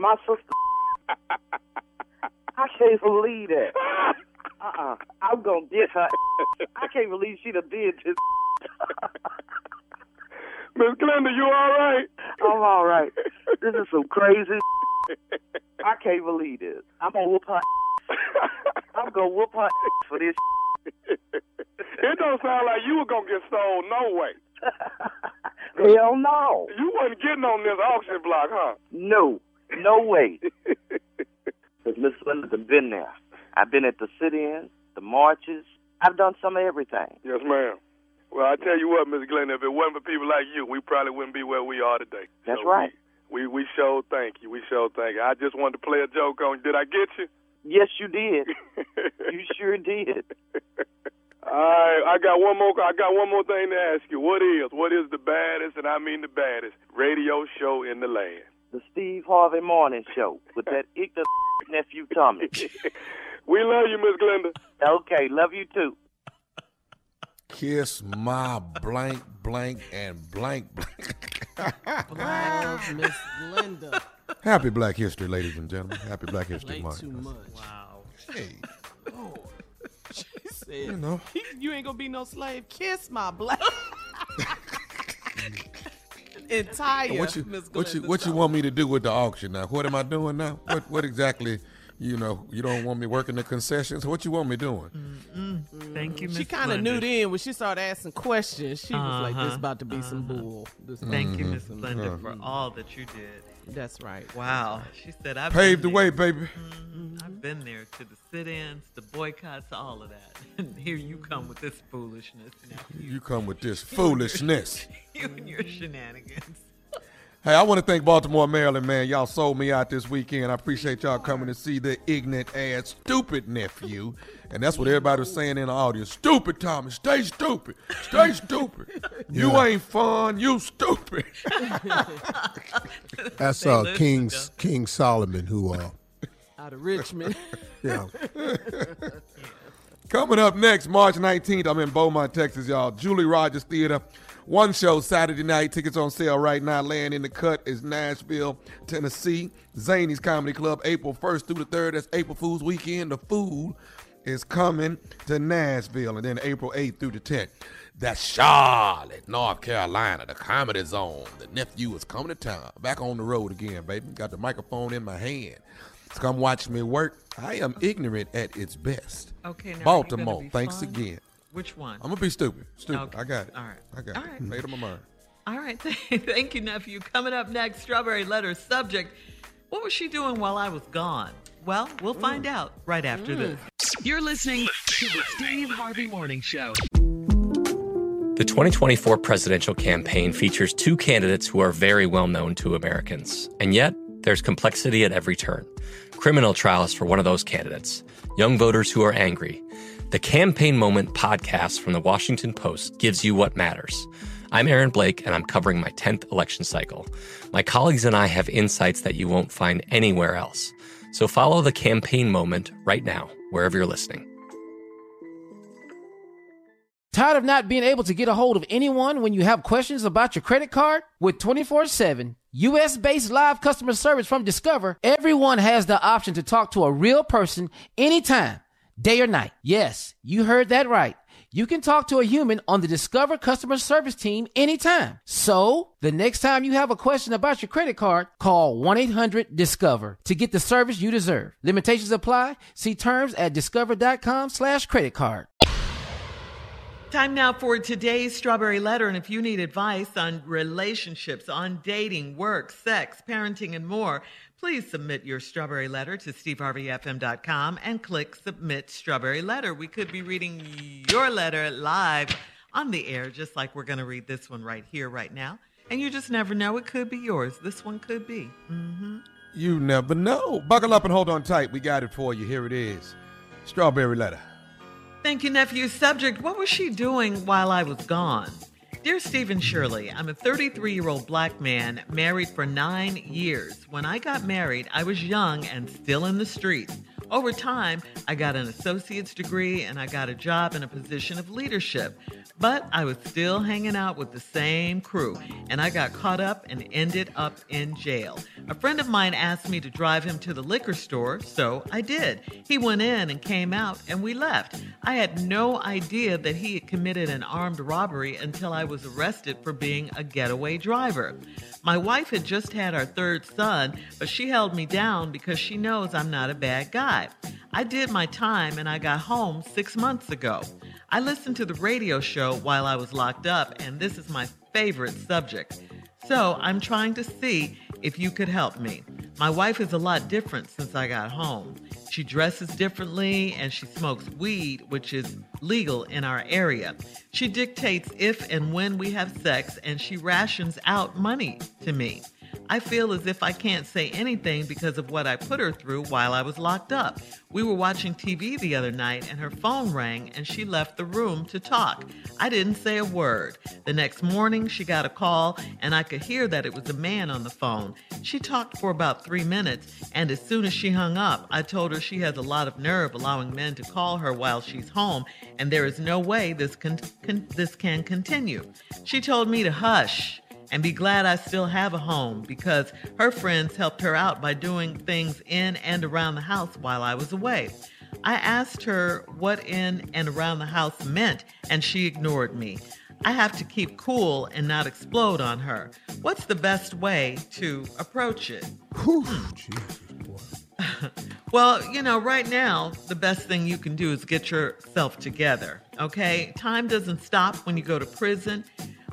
My sister? I can't believe that. Uh-uh. I'm gonna get her. I can't believe she done did this. Miss Glenda, you all right? I'm all right. This is some crazy. I can't believe this. I'm gonna whoop her. I'm gonna whoop her for this. It don't sound like you were gonna get sold no way. Hell no. You wasn't getting on this auction block, huh? No, no way. Because Miss Linda's been there. I've been at the sit-ins, the marches. I've done some of everything. Yes, ma'am. Well, I tell you what, Miss Glenda, if it wasn't for people like you, we probably wouldn't be where we are today. That's So right. We, we we sure thank you. We sure thank you. I just wanted to play a joke on you. Did I get you? Yes, you did. you sure did. All right, I got one more. I got one more thing to ask you. What is what is the baddest, and I mean the baddest, radio show in the land? The Steve Harvey Morning Show with that ignorant nephew Tommy. We love you, Miss Glenda. Okay, love you too. Kiss my blank, blank, and blank, blank. Black Miss Linda. Happy Black History, ladies and gentlemen. Happy Black History Play Month. too much. Wow. Hey, Oh, she said, You know. you ain't gonna be no slave. Kiss my black. Entire what you what you what you want me to do with the auction now? What am I doing now? What what exactly? You know, you don't want me working the concessions. What you want me doing? Thank you, Miss She kind of Glenda. knew then when she started asking questions. She was like, "This Uh-huh, about to be some bull." This Thank you. Miss Glenda, for all that you did. That's right. Wow. She said, I've Paved the way, there. baby. Mhm. I've been there to the sit-ins, the boycotts, all of that. And here you come with this foolishness now. You come with this foolishness. You and your shenanigans. Hey, I want to thank Baltimore, Maryland, man. Y'all sold me out this weekend. I appreciate y'all coming to see the ignorant ass, stupid nephew. And that's what everybody was saying in the audience. Stupid, Tommy. Stay stupid. Stay stupid. You Yeah. ain't fun. You stupid. That's uh, listen, King. King Solomon who uh Out of Richmond. yeah. Coming up next, March 19th, I'm in Beaumont, Texas, y'all. Julie Rogers Theater. One show Saturday night. Tickets on sale right now. Laying in the cut is Nashville, Tennessee. Zanies Comedy Club, April 1st through the 3rd. That's April Fool's weekend. The food is coming to Nashville. And then April 8th through the 10th. That's Charlotte, North Carolina, the Comedy Zone. The nephew is coming to town. Back on the road again, baby. Got the microphone in my hand. So come watch me work. I am ignorant at its best. Okay, now, Baltimore, be thanks fun? again. Which one? I'm gonna be stupid. Stupid. Okay. I got it. All right. I got All it. right. Made up my mind. All right. Thank you, nephew. Coming up next, Strawberry Letter subject. What was she doing while I was gone? Well, we'll find mm. out right after mm. this. You're listening to the Steve Harvey Morning Show. The 2024 presidential campaign features two candidates who are very well known to Americans. And yet, there's complexity at every turn. Criminal trials for one of those candidates, young voters who are angry. The Campaign Moment podcast from the Washington Post gives you what matters. I'm Aaron Blake, and I'm covering my 10th election cycle. My colleagues and I have insights that you won't find anywhere else. So follow the Campaign Moment right now, wherever you're listening. Tired of not being able to get a hold of anyone when you have questions about your credit card? With 24 7 US based live customer service from Discover, everyone has the option to talk to a real person anytime, day or night. Yes, you heard that right. You can talk to a human on the Discover customer service team anytime. So, the next time you have a question about your credit card, call 1 800 Discover to get the service you deserve. Limitations apply. See terms at discover.com/slash credit card. Time now for today's Strawberry Letter. And if you need advice on relationships, on dating, work, sex, parenting, and more, please submit your Strawberry Letter to steveharveyfm.com and click Submit Strawberry Letter. We could be reading your letter live on the air, just like we're going to read this one right here, right now. And you just never know. It could be yours. This one could be. Mm-hmm. You never know. Buckle up and hold on tight. We got it for you. Here it is. Strawberry letter. Thank you, nephew. Subject What was she doing while I was gone? Dear Stephen Shirley, I'm a 33 year old black man married for nine years. When I got married, I was young and still in the streets. Over time, I got an associate's degree and I got a job in a position of leadership. But I was still hanging out with the same crew, and I got caught up and ended up in jail. A friend of mine asked me to drive him to the liquor store, so I did. He went in and came out, and we left. I had no idea that he had committed an armed robbery until I was arrested for being a getaway driver. My wife had just had our third son, but she held me down because she knows I'm not a bad guy. I did my time and I got home six months ago. I listened to the radio show while I was locked up, and this is my favorite subject. So I'm trying to see if you could help me. My wife is a lot different since I got home. She dresses differently and she smokes weed, which is legal in our area. She dictates if and when we have sex, and she rations out money to me. I feel as if I can't say anything because of what I put her through while I was locked up. We were watching TV the other night and her phone rang and she left the room to talk. I didn't say a word. The next morning, she got a call and I could hear that it was a man on the phone. She talked for about three minutes and as soon as she hung up, I told her she has a lot of nerve allowing men to call her while she's home and there is no way this can, this can continue. She told me to hush and be glad I still have a home because her friends helped her out by doing things in and around the house while I was away. I asked her what in and around the house meant, and she ignored me. I have to keep cool and not explode on her. What's the best way to approach it? Whew, well, you know, right now, the best thing you can do is get yourself together, okay? Time doesn't stop when you go to prison.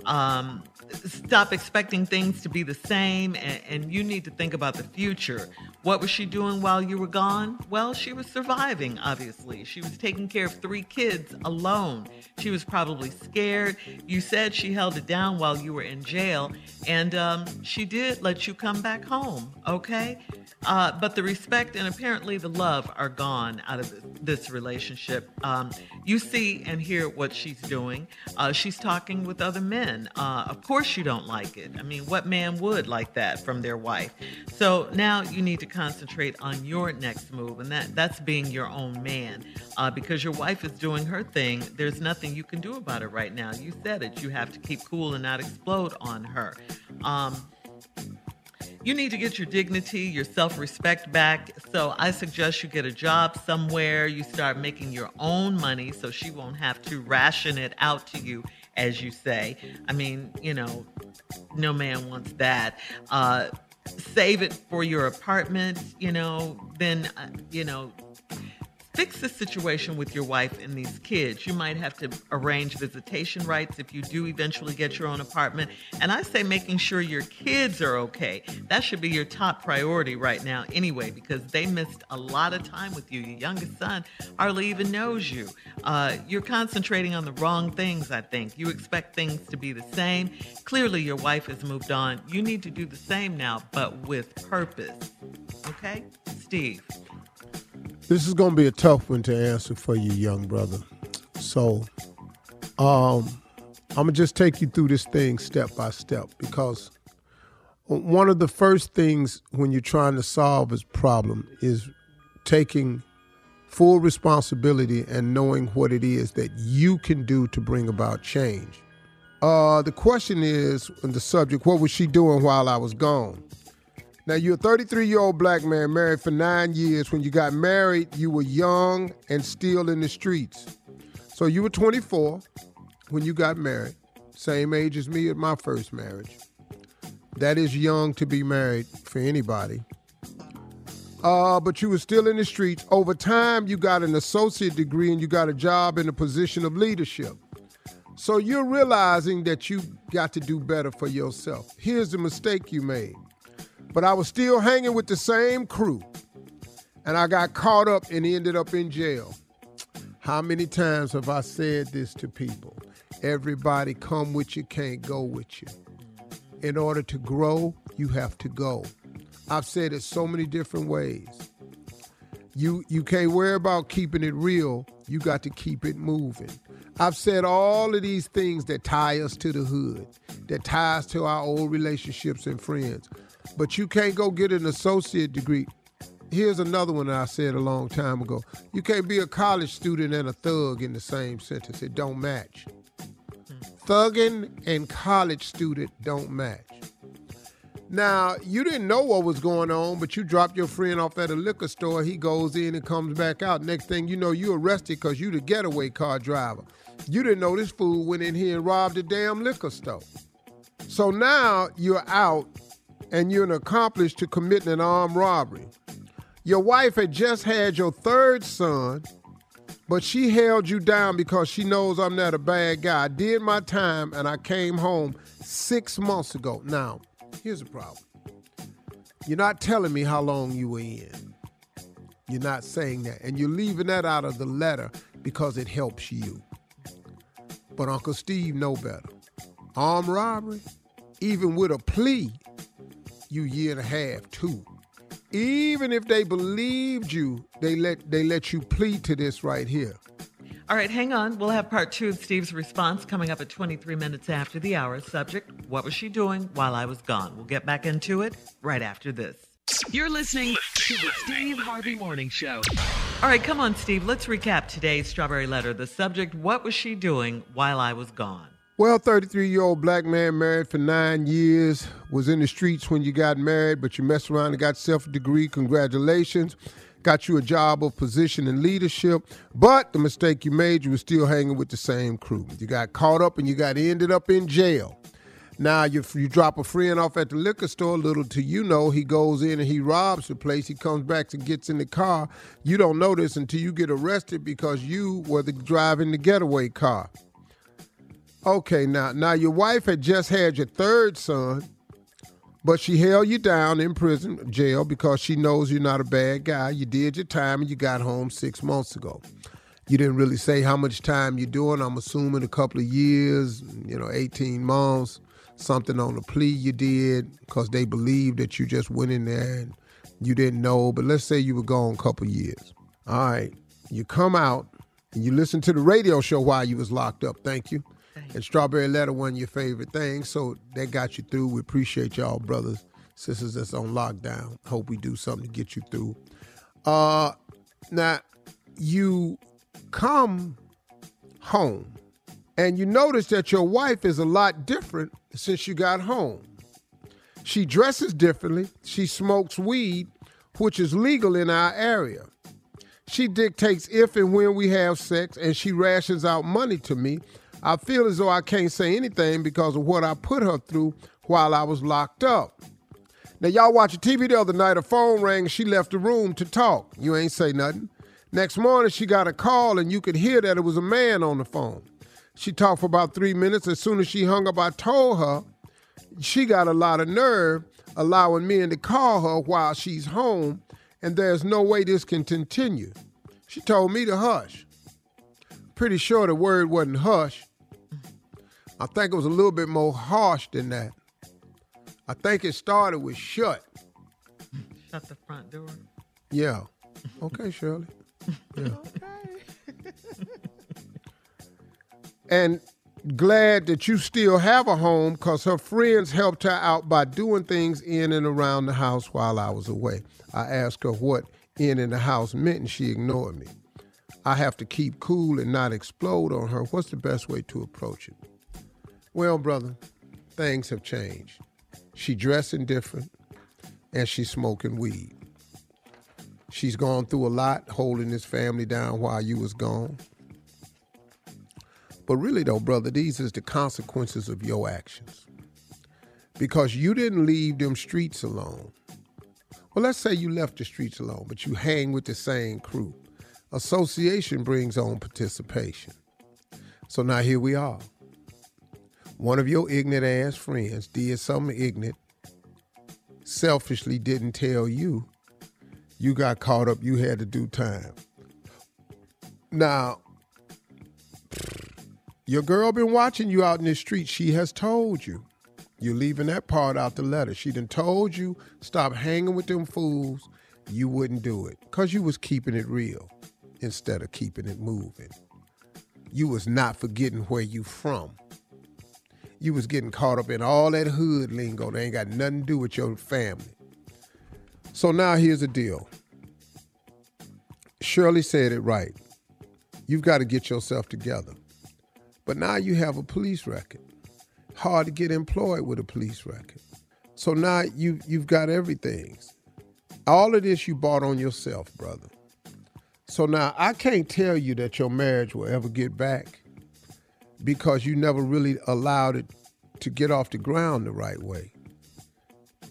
Um, stop expecting things to be the same and, and, you need to think about the future. What was she doing while you were gone? Well, she was surviving, obviously. She was taking care of three kids alone. She was probably scared. You said she held it down while you were in jail, and um, she did let you come back home, okay? Uh, but the respect and apparently the love are gone out of this relationship. Um, you see and hear what she's doing. Uh, she's talking with other men. Uh, of course, you don't like it. I mean, what man would like that from their wife? So now you need to concentrate on your next move, and that, that's being your own man. Uh, because your wife is doing her thing, there's nothing you can do about it right now. You said it. You have to keep cool and not explode on her. Um, you need to get your dignity, your self respect back. So I suggest you get a job somewhere. You start making your own money so she won't have to ration it out to you, as you say. I mean, you know, no man wants that. Uh, save it for your apartment, you know, then, uh, you know, fix the situation with your wife and these kids. You might have to arrange visitation rights if you do eventually get your own apartment. And I say making sure your kids are okay. That should be your top priority right now, anyway, because they missed a lot of time with you. Your youngest son hardly even knows you. Uh, you're concentrating on the wrong things, I think. You expect things to be the same. Clearly, your wife has moved on. You need to do the same now, but with purpose. Okay? Steve. This is going to be a tough one to answer for you, young brother. So, um, I'm going to just take you through this thing step by step because one of the first things when you're trying to solve this problem is taking full responsibility and knowing what it is that you can do to bring about change. Uh, the question is, the subject, what was she doing while I was gone? Now, you're a 33 year old black man married for nine years. When you got married, you were young and still in the streets. So you were 24 when you got married, same age as me at my first marriage. That is young to be married for anybody. Uh, but you were still in the streets. Over time, you got an associate degree and you got a job in a position of leadership. So you're realizing that you got to do better for yourself. Here's the mistake you made but I was still hanging with the same crew. And I got caught up and ended up in jail. How many times have I said this to people? Everybody come with you, can't go with you. In order to grow, you have to go. I've said it so many different ways. You you can't worry about keeping it real. You got to keep it moving. I've said all of these things that tie us to the hood, that tie us to our old relationships and friends but you can't go get an associate degree. Here's another one I said a long time ago. You can't be a college student and a thug in the same sentence. It don't match. Thugging and college student don't match. Now, you didn't know what was going on, but you dropped your friend off at a liquor store. He goes in and comes back out. Next thing you know, you arrested because you the getaway car driver. You didn't know this fool went in here and robbed the damn liquor store. So now you're out and you're an accomplice to committing an armed robbery. Your wife had just had your third son, but she held you down because she knows I'm not a bad guy. I did my time and I came home six months ago. Now, here's the problem you're not telling me how long you were in. You're not saying that. And you're leaving that out of the letter because it helps you. But Uncle Steve know better. Armed robbery, even with a plea, you year and a half too. Even if they believed you, they let they let you plead to this right here. All right, hang on. We'll have part two of Steve's response coming up at 23 minutes after the hour. Subject What was she doing while I was gone? We'll get back into it right after this. You're listening to the Steve Harvey Morning Show. All right, come on, Steve. Let's recap today's Strawberry Letter. The subject What was she doing while I was gone? Well, 33 year old black man married for nine years, was in the streets when you got married, but you messed around and got self a degree. Congratulations. Got you a job of position and leadership. But the mistake you made, you were still hanging with the same crew. You got caught up and you got ended up in jail. Now you, you drop a friend off at the liquor store, little to you know, he goes in and he robs the place. He comes back and gets in the car. You don't know this until you get arrested because you were the driving the getaway car. Okay, now now your wife had just had your third son, but she held you down in prison, jail, because she knows you're not a bad guy. You did your time and you got home six months ago. You didn't really say how much time you're doing. I'm assuming a couple of years, you know, 18 months, something on the plea you did, because they believed that you just went in there and you didn't know. But let's say you were gone a couple of years. All right, you come out and you listen to the radio show while you was locked up. Thank you and Strawberry Letter one of your favorite things. So that got you through. We appreciate y'all, brothers, sisters that's on lockdown. Hope we do something to get you through. Uh now you come home and you notice that your wife is a lot different since you got home. She dresses differently. She smokes weed, which is legal in our area. She dictates if and when we have sex, and she rations out money to me I feel as though I can't say anything because of what I put her through while I was locked up. Now, y'all watching TV the other night, a phone rang, she left the room to talk. You ain't say nothing. Next morning, she got a call, and you could hear that it was a man on the phone. She talked for about three minutes. As soon as she hung up, I told her she got a lot of nerve allowing men to call her while she's home, and there's no way this can continue. She told me to hush. Pretty sure the word wasn't hush. I think it was a little bit more harsh than that. I think it started with shut. Shut the front door. Yeah. Okay, Shirley. Yeah. Okay. and glad that you still have a home because her friends helped her out by doing things in and around the house while I was away. I asked her what in and the house meant and she ignored me. I have to keep cool and not explode on her. What's the best way to approach it? Well, brother, things have changed. She dressing different and she's smoking weed. She's gone through a lot holding this family down while you was gone. But really though, brother, these is the consequences of your actions. Because you didn't leave them streets alone. Well, let's say you left the streets alone, but you hang with the same crew. Association brings on participation. So now here we are. One of your ignorant ass friends did something ignorant, selfishly didn't tell you. You got caught up, you had to do time. Now, your girl been watching you out in the street. She has told you. You're leaving that part out the letter. She done told you stop hanging with them fools. You wouldn't do it because you was keeping it real instead of keeping it moving. You was not forgetting where you from. You was getting caught up in all that hood lingo that ain't got nothing to do with your family. So now here's the deal. Shirley said it right. You've got to get yourself together. But now you have a police record. Hard to get employed with a police record. So now you you've got everything. All of this you bought on yourself, brother. So now I can't tell you that your marriage will ever get back because you never really allowed it to get off the ground the right way.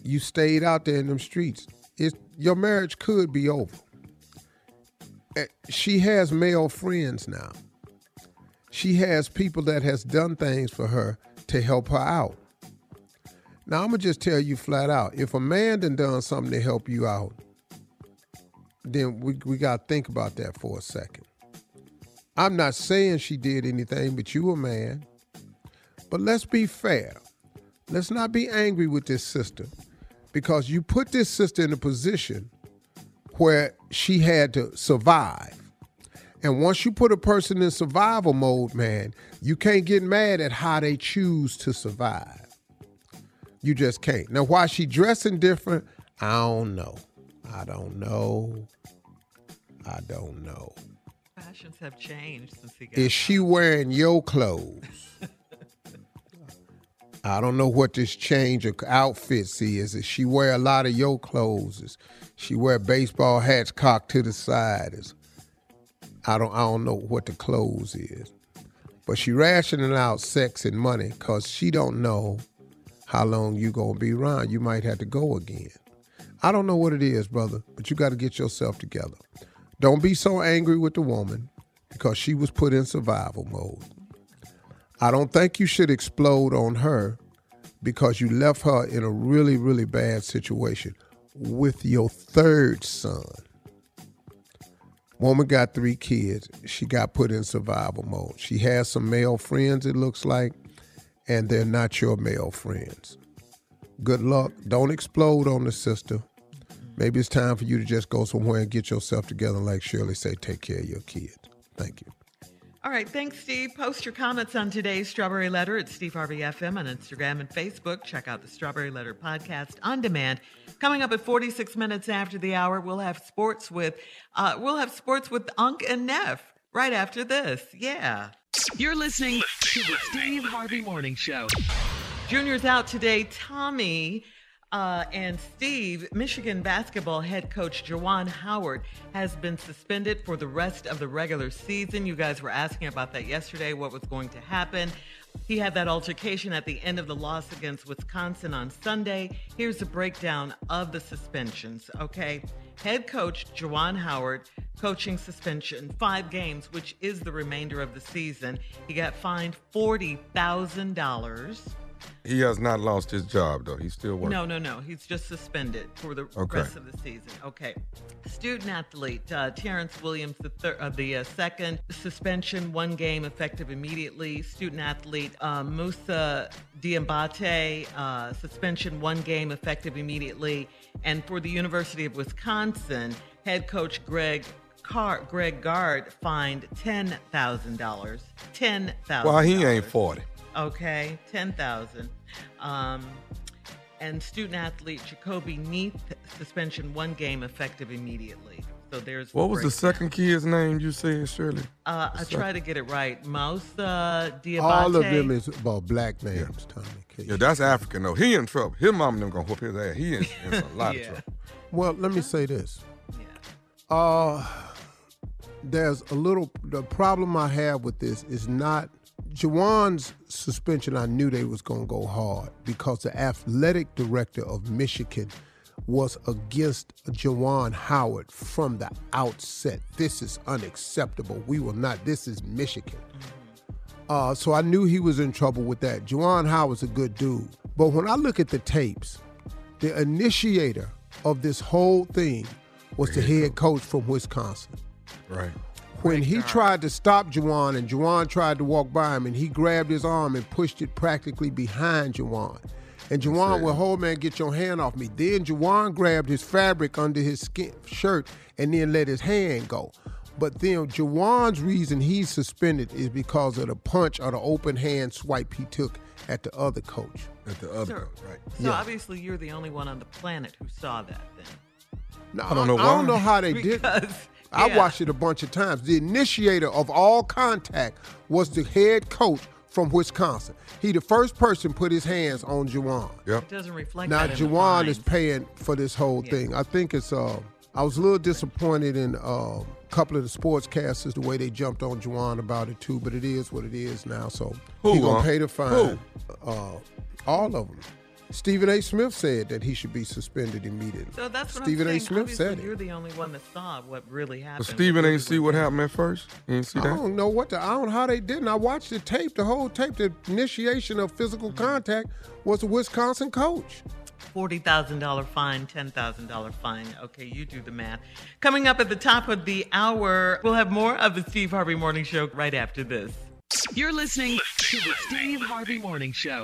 You stayed out there in them streets. Your marriage could be over. Eh, She has male friends now. She has people that has done things for her to help her out. Now I'm gonna just tell you flat out: if a man done done something to help you out, then we we gotta think about that for a second. I'm not saying she did anything, but you a man. But let's be fair. Let's not be angry with this sister because you put this sister in a position where she had to survive. And once you put a person in survival mode, man, you can't get mad at how they choose to survive. You just can't. Now, why she dressing different, I don't know. I don't know. I don't know. Fashions have changed since he got Is she wearing your clothes? I don't know what this change of outfits is. Is she wear a lot of your clothes? Is she wear baseball hats cocked to the side? Is I don't I don't know what the clothes is. But she rationing out sex and money because she don't know how long you gonna be around. You might have to go again. I don't know what it is, brother, but you got to get yourself together. Don't be so angry with the woman because she was put in survival mode. I don't think you should explode on her because you left her in a really, really bad situation with your third son. Woman got three kids. She got put in survival mode. She has some male friends, it looks like, and they're not your male friends. Good luck. Don't explode on the sister. Maybe it's time for you to just go somewhere and get yourself together, like Shirley say, take care of your kid. Thank you. All right, thanks, Steve. Post your comments on today's Strawberry Letter at Steve Harvey FM on Instagram and Facebook. Check out the Strawberry Letter podcast on demand. Coming up at 46 minutes after the hour, we'll have sports with uh, we'll have sports with Unc and Neff right after this. Yeah. You're listening to the Steve Harvey Morning Show. Junior's out today. Tommy uh, and Steve, Michigan basketball head coach Juwan Howard, has been suspended for the rest of the regular season. You guys were asking about that yesterday, what was going to happen. He had that altercation at the end of the loss against Wisconsin on Sunday. Here's a breakdown of the suspensions, okay? Head coach Juwan Howard coaching suspension, five games, which is the remainder of the season. He got fined forty thousand dollars. He has not lost his job though. He's still working. No, no, no. He's just suspended for the Okay. rest of the season. Okay. Student athlete uh, Terrance Williams, the third, uh, the uh, second suspension, one game effective immediately. Student athlete uh, Moussa Diabate, uh, suspension, one game effective immediately. And for the University of Wisconsin, head coach Greg. Car- Greg Gard fined ten thousand dollars. Ten thousand. Well, he ain't forty. Okay, ten thousand. Um, and student athlete Jahcobi Neath suspension one game effective immediately. So there's What was the breakdown. second kid's name you said, Shirley? Uh, I The try to get it right. Moussa Diabate. All of them is about black names, Tommy. Yeah, that's African though. He in trouble. His mom them gonna whoop his ass. He in, in a lot of trouble. Well, let me say this. Yeah. Uh there's a little the problem I have with this is not Juwan's suspension I knew they was gonna go hard because the athletic director of Michigan was against Juwan Howard from the outset. This is unacceptable. We will not this is Michigan. Uh, so I knew he was in trouble with that. Juwan Howard's a good dude. But when I look at the tapes, the initiator of this whole thing was the head coach from Wisconsin. Right. When he tried to stop Juwan and Juwan tried to walk by him and he grabbed his arm and pushed it practically behind Juwan. And Juwan went, hold man, get your hand off me. Then Juwan grabbed his fabric under his skin shirt and then let his hand go. But then Juwan's reason he's suspended is because of the punch or the open hand swipe he took at the other coach. At the other Sir, right. So obviously you're the only one on the planet who saw that then. No, I don't know why. I don't know how they did Because, it. I yeah. watched it a bunch of times. The initiator of all contact was the head coach from Wisconsin. He the first person put his hands on Juwan. Yep. It doesn't reflect Now that in Juwan is paying for this whole thing. I think it's uh I was a little disappointed in uh, a couple of the sportscasters the way they jumped on Juwan about it too, but it is what it is now. So Who, he gonna huh? pay the fine. Uh, all of them. Stephen A. Smith said that he should be suspended immediately. So that's what Stephen I'm A. saying. Smith Obviously, said it. You're the only one that saw what really happened. But Steven ain't see what happened at first. You ain't see I don't know what the, I don't know how they didn't. I watched the tape, the whole tape. The initiation of physical mm-hmm. contact was the Wisconsin coach. Forty thousand dollar fine, ten thousand dollar fine. Okay, you do the math. Coming up at the top of the hour, we'll have more of the Steve Harvey Morning Show right after this. You're listening to the Steve Harvey Morning Show.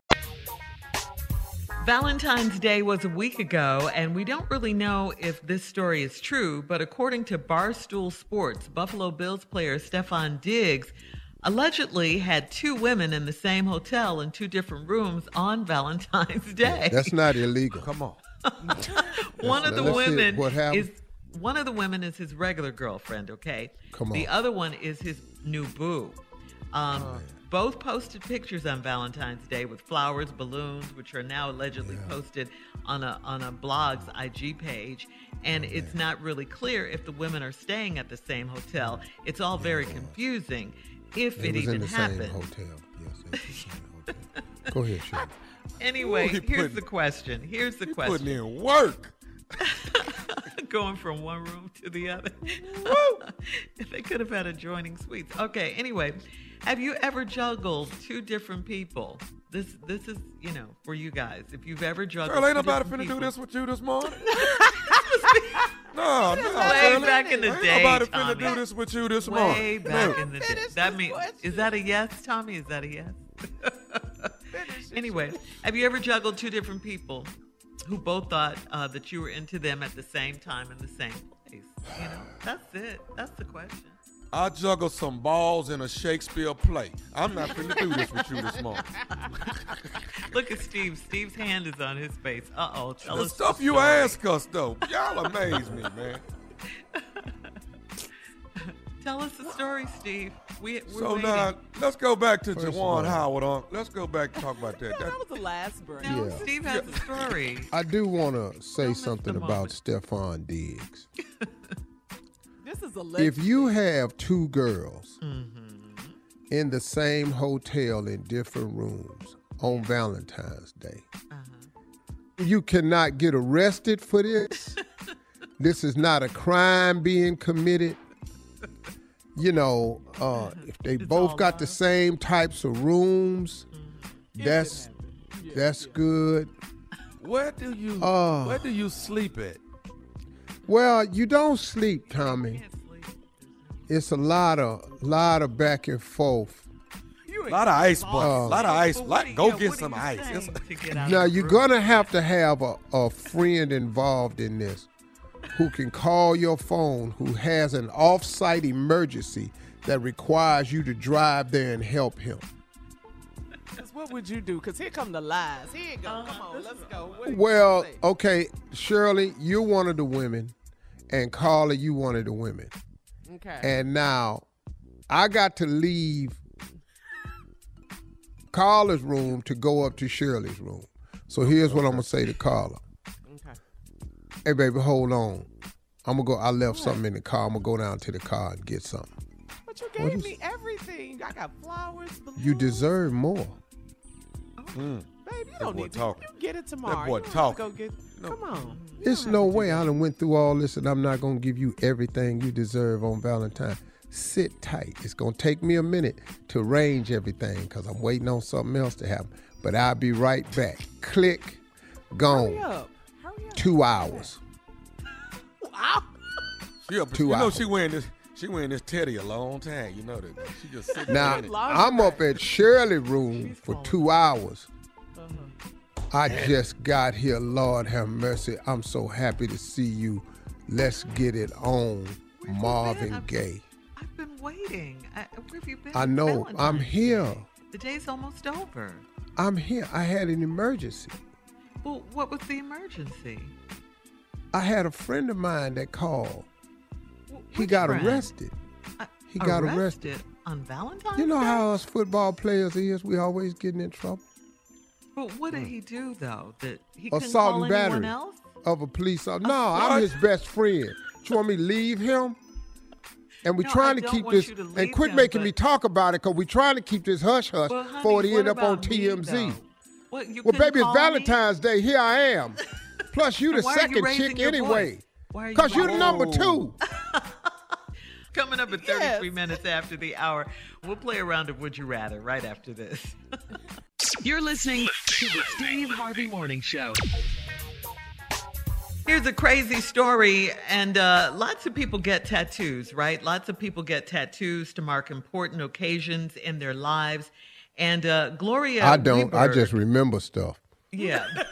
Valentine's Day was a week ago, and we don't really know if this story is true, but according to Barstool Sports, Buffalo Bills player Stefon Diggs allegedly had two women in the same hotel in two different rooms on Valentine's Day. That's not illegal. Come on. one of the women is one of the women is his regular girlfriend, okay? Come on. The other one is his new boo. Um, both posted pictures on Valentine's Day with flowers, balloons, which are now allegedly posted on a on a blog's IG page. And it's not really clear if the women are staying at the same hotel. It's all very confusing if it was even in the happened. same hotel. Yes, they was the same hotel. Go ahead, Shirley. Anyway, Ooh, he here's putting- the question. Here's the he question. putting in work. Going from one room to the other. they could have had adjoining suites. Okay, anyway, have you ever juggled two different people? This this is, you know, for you guys. If you've ever juggled Girl, ain't two nobody different finna do this with you this morning. No, no, Way Shirley. back in the Ain't day, nobody finna do this with you this Way morning. back Look. in the day. That means is that a yes, Tommy? Is that a yes? anyway, have you ever juggled two different people who both thought uh, that you were into them at the same time in the same place? You know, that's it. That's the question. I juggle some balls in a Shakespeare play. I'm not going to do this with you this morning. Look at Steve. Steve's hand is on his face. Uh oh. The us stuff the you ask us though, y'all amaze me, man. Tell us the story, Steve. We, we're So waiting. now let's go back to First Juwan Howard. On let's go back and talk about that. That- That was the last break. No, Yeah. Steve has a story. I do want to say miss something about moment. Stefon Diggs. This is a if you have two girls Mm-hmm. in the same hotel in different rooms on Valentine's Day, Uh-huh. you cannot get arrested for this. this is not a crime being committed. You know, uh, if they both got the same types of rooms, Mm-hmm. that's that's good. Where do you Oh. where do you sleep at? Well, you don't sleep, Tommy. It's a lot of lot of back and forth. A lot of ice buckets. Uh, a lot of ice. Lot, do you- go yeah, get some ice. saying get Now you're gonna have to have a, a friend involved in this who can call your phone who has an off-site emergency that requires you to drive there and help him. 'Cause what would you do? Because here come the lies. Here you go. Come uh-huh. on, let's go. What Well, okay, Shirley, you're one of the women, and Carla, you one of the women. Okay. And now I got to leave Carla's room to go up to Shirley's room. So here's what I'm gonna say to Carla. Okay. Hey baby, hold on. I'm gonna go. I left something in the car. I'm gonna go down to the car and get something. But you gave is- me everything. I got flowers, balloons. You deserve more. Mm. Babe, you That don't boy need talking. to. You get it tomorrow. That boy you don't talking. Have to go get. Come on. It's no way I done went through all this and I'm not gonna give you everything you deserve on Valentine. Sit tight. It's gonna take me a minute to arrange everything because I'm waiting on something else to happen. But I'll be right back. Click, gone. Hurry up. Hurry. Two hours. Ow. She up, Two you know she wearing this. She wearing this teddy a long time. You know that. She just sitting Now in it. I'm up at Shirley room for two hours. Uh-huh. I just got here. Lord have mercy. I'm so happy to see you. Let's get it on, Marvin Gaye. I've been waiting. I, where have you been? I know. I'm Valentine's here. Day? The day's almost over. I'm here. I had an emergency. Well, what was the emergency? I had a friend of mine that called. He got friend? arrested. He got arrested. arrested on Valentine's You know Day? how us football players is. We always getting in trouble. But what did he do though? That he Mm. Assault and battery else? of a police officer. No, I'm his best friend. You want me to leave him? And we're No, trying to keep this to and quit him, making but- me talk about it because we're trying to keep this hush hush Well, honey, before it end up on TMZ. Though? What, you well, baby, it's call me? Valentine's Day. Here I am. Plus, you the Why are you second chick anyway. voice? Why are you Because you're number two. Coming up at 33 minutes after the hour, we'll play a round of Would You Rather right after this. You're listening to the Steve Harvey Morning Show. Here's a crazy story, and uh, lots of people get tattoos, right? Lots of people get tattoos to mark important occasions in their lives. And uh, Gloria, I don't. I just remember stuff. Yeah.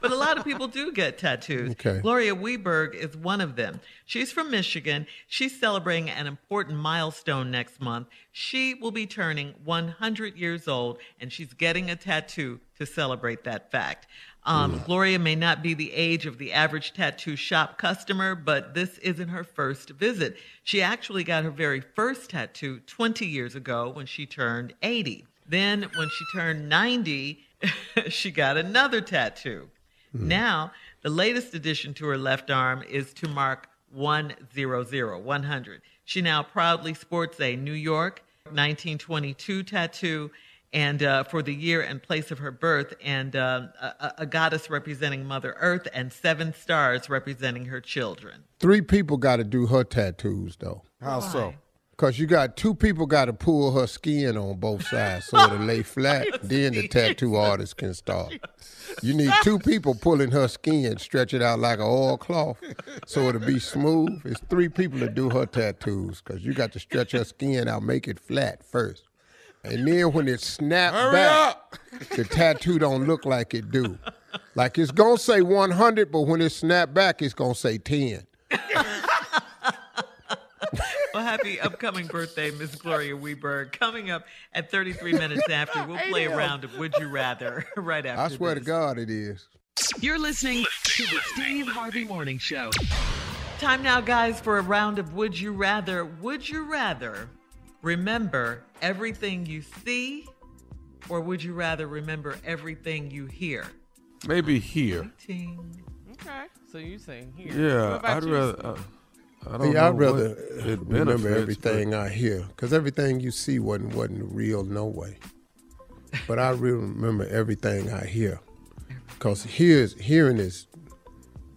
but a lot of people do get tattoos. Okay. Gloria Weberg is one of them. She's from Michigan. She's celebrating an important milestone next month. She will be turning 100 years old, and she's getting a tattoo to celebrate that fact. Um, Gloria may not be the age of the average tattoo shop customer, but this isn't her first visit. She actually got her very first tattoo 20 years ago when she turned 80. Then, when she turned 90, she got another tattoo. Now, the latest addition to her left arm is to mark 100, 100. She now proudly sports a New York 1922 tattoo and uh, for the year and place of her birth, and uh, a, a goddess representing Mother Earth, and seven stars representing her children. Three people got to do her tattoos though. How so? Cause you got two people got to pull her skin on both sides so it'll lay flat. then the tattoo artist can start. You need two people pulling her skin, stretch it out like an oilcloth, so it'll be smooth. It's three people to do her tattoos, cause you got to stretch her skin out, make it flat first, and then when it snaps Hurry back, up! the tattoo don't look like it do. Like it's gonna say 100, but when it snap back, it's gonna say 10. Well, happy upcoming birthday, Miss Gloria Weberg. Coming up at 33 minutes after, we'll play a round of Would You Rather right after I swear this. to God, it is. You're listening to the Steve Harvey Morning Show. Time now, guys, for a round of Would You Rather. Would you rather remember everything you see, or would you rather remember everything you hear? Maybe here. Ting. Okay. So you're saying here? Yeah, What about I'd you, rather. Uh, I don't Yeah, know I'd rather remember benefits, everything I hear, because everything you see wasn't wasn't real, no way. But I really remember everything I hear, because hears hearing is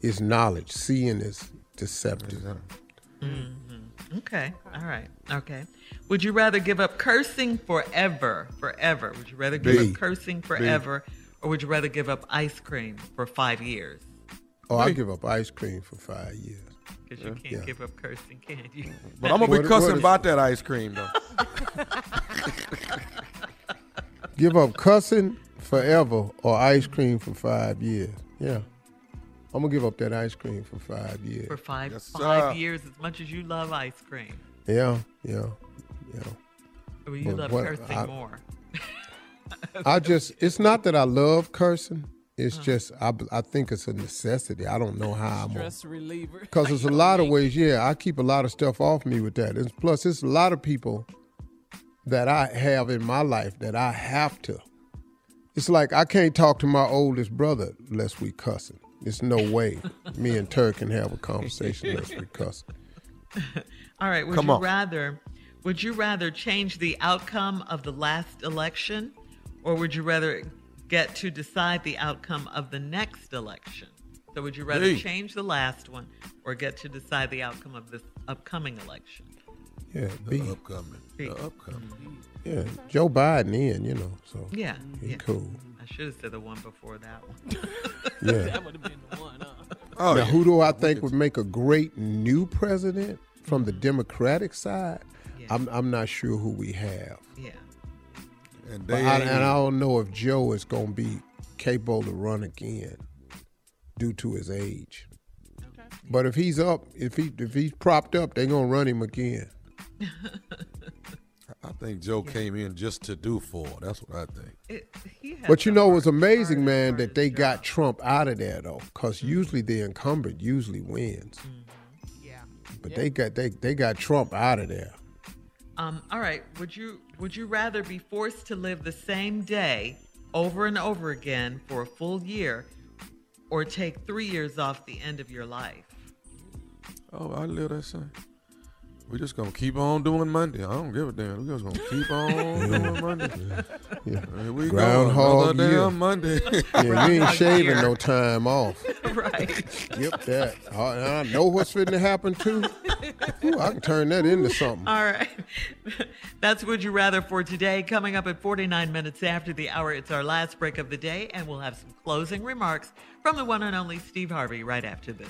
is knowledge, seeing is deceptive. Mm-hmm. Okay. All right. Okay. Would you rather give up cursing forever? Forever. Would you rather give B. up cursing forever, or would you rather give up ice cream for five years? Oh, I give up ice cream for five years. Because you can't Yeah. give up cursing, can you? But I'm gonna What- be cussing what is- about that ice cream though. Give up cussing forever or ice cream for five years. Yeah, I'm gonna give up that ice cream for five years. for five Yes, five sir. years, as much as you love ice cream, Yeah, yeah, yeah. Well, you But love what- cursing I- more. I just, it's not that I love cursing. It's Uh-huh. just, I, I think it's a necessity. I don't know how I'm Stress reliever. Because there's a lot of ways, yeah, I keep a lot of stuff off me with that. And plus, it's a lot of people that I have in my life that I have to. It's like I can't talk to my oldest brother unless we cussing. There's no way me and Turk can have a conversation unless we cussing. All right. Would Come you on. rather? Would you rather change the outcome of the last election, or would you rather get to decide the outcome of the next election? So, would you rather Hey. change the last one, or get to decide the outcome of this upcoming election? Yeah, The B. upcoming. The upcoming. Mm-hmm. Yeah, Joe Biden in, you know, so Yeah. He's yeah. cool. I should have said the one before that one. Yeah. That would have been the one, huh? Oh, now, yeah. who do I think would make a great new president from the mm-hmm. Democratic side? I'm I'm not sure who we have. Yeah. And they I, and I don't know if Joe is going to be capable to run again due to his age. But if he's up, if he if he's propped up, they're gonna run him again. I think Joe came in just to do four. That's what I think. It, he But you know, it was amazing, man, that they got Trump out of there though, because usually the incumbent usually wins. Yeah. But they got they they got Trump out of there. Um, all right. Would you would you rather be forced to live the same day over and over again for a full year, or take three years off the end of your life? Oh, I live that same. We just gonna keep on doing Monday. I don't give a damn. We're just gonna keep on doing Monday. Yeah. Here we Groundhog go. Another year. damn Monday. Yeah, you ain't shaving year. no time off. right. Yep, that. I, I know what's fitting to happen too. Ooh, I can turn that into something. All right. That's Would You Rather for today. Coming up at 49 minutes after the hour, it's our last break of the day, and we'll have some closing remarks from the one and only Steve Harvey right after this.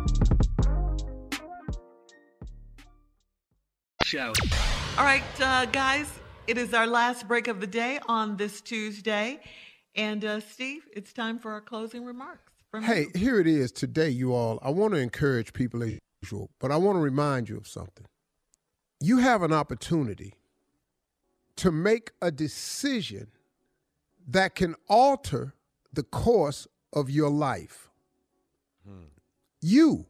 Show. All right, uh, guys, it is our last break of the day on this Tuesday. And uh, Steve, it's time for our closing remarks. From Hey, you. here it is today, you all. I want to encourage people as usual, but I want to remind you of something. You have an opportunity to make a decision that can alter the course of your life. You,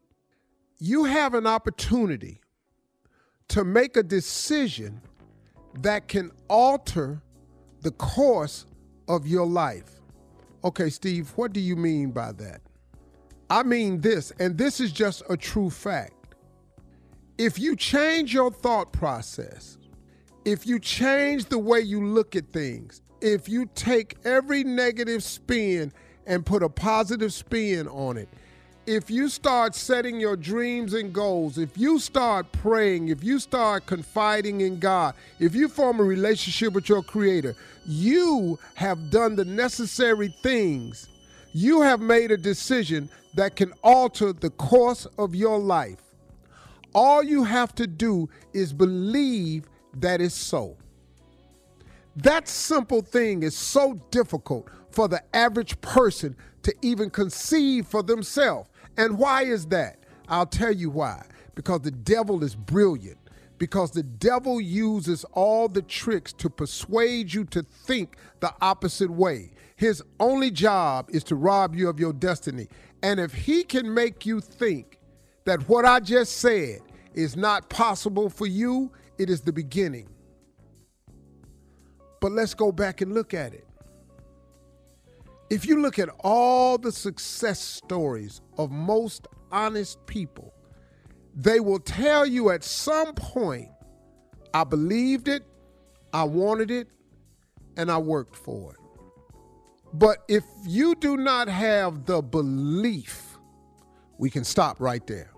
you have an opportunity to make a decision that can alter the course of your life. Okay, Steve, what do you mean by that? I mean this, and this is just a true fact. If you change your thought process, if you change the way you look at things, if you take every negative spin and put a positive spin on it, if you start setting your dreams and goals, if you start praying, if you start confiding in God, if you form a relationship with your Creator, you have done the necessary things. You have made a decision that can alter the course of your life. All you have to do is believe that it's so. That simple thing is so difficult for the average person to even conceive for themselves. And why is that? I'll tell you why. Because the devil is brilliant. Because the devil uses all the tricks to persuade you to think the opposite way. His only job is to rob you of your destiny. And if he can make you think that what I just said is not possible for you, it is the beginning. But let's go back and look at it. If you look at all the success stories of most honest people, they will tell you at some point, I believed it, I wanted it, and I worked for it. But if you do not have the belief, we can stop right there.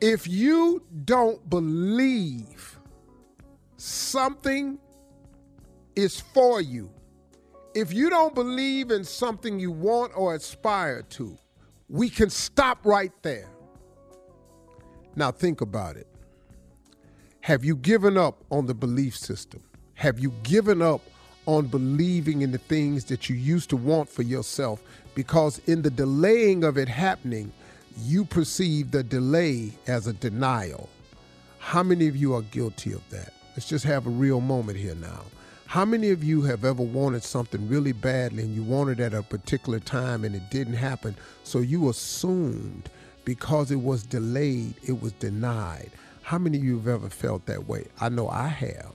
If you don't believe something is for you, if you don't believe in something you want or aspire to, we can stop right there. Now, think about it. Have you given up on the belief system? Have you given up on believing in the things that you used to want for yourself? Because in the delaying of it happening, you perceive the delay as a denial. How many of you are guilty of that? Let's just have a real moment here now. How many of you have ever wanted something really badly and you wanted it at a particular time and it didn't happen? So you assumed because it was delayed, it was denied. How many of you have ever felt that way? I know I have.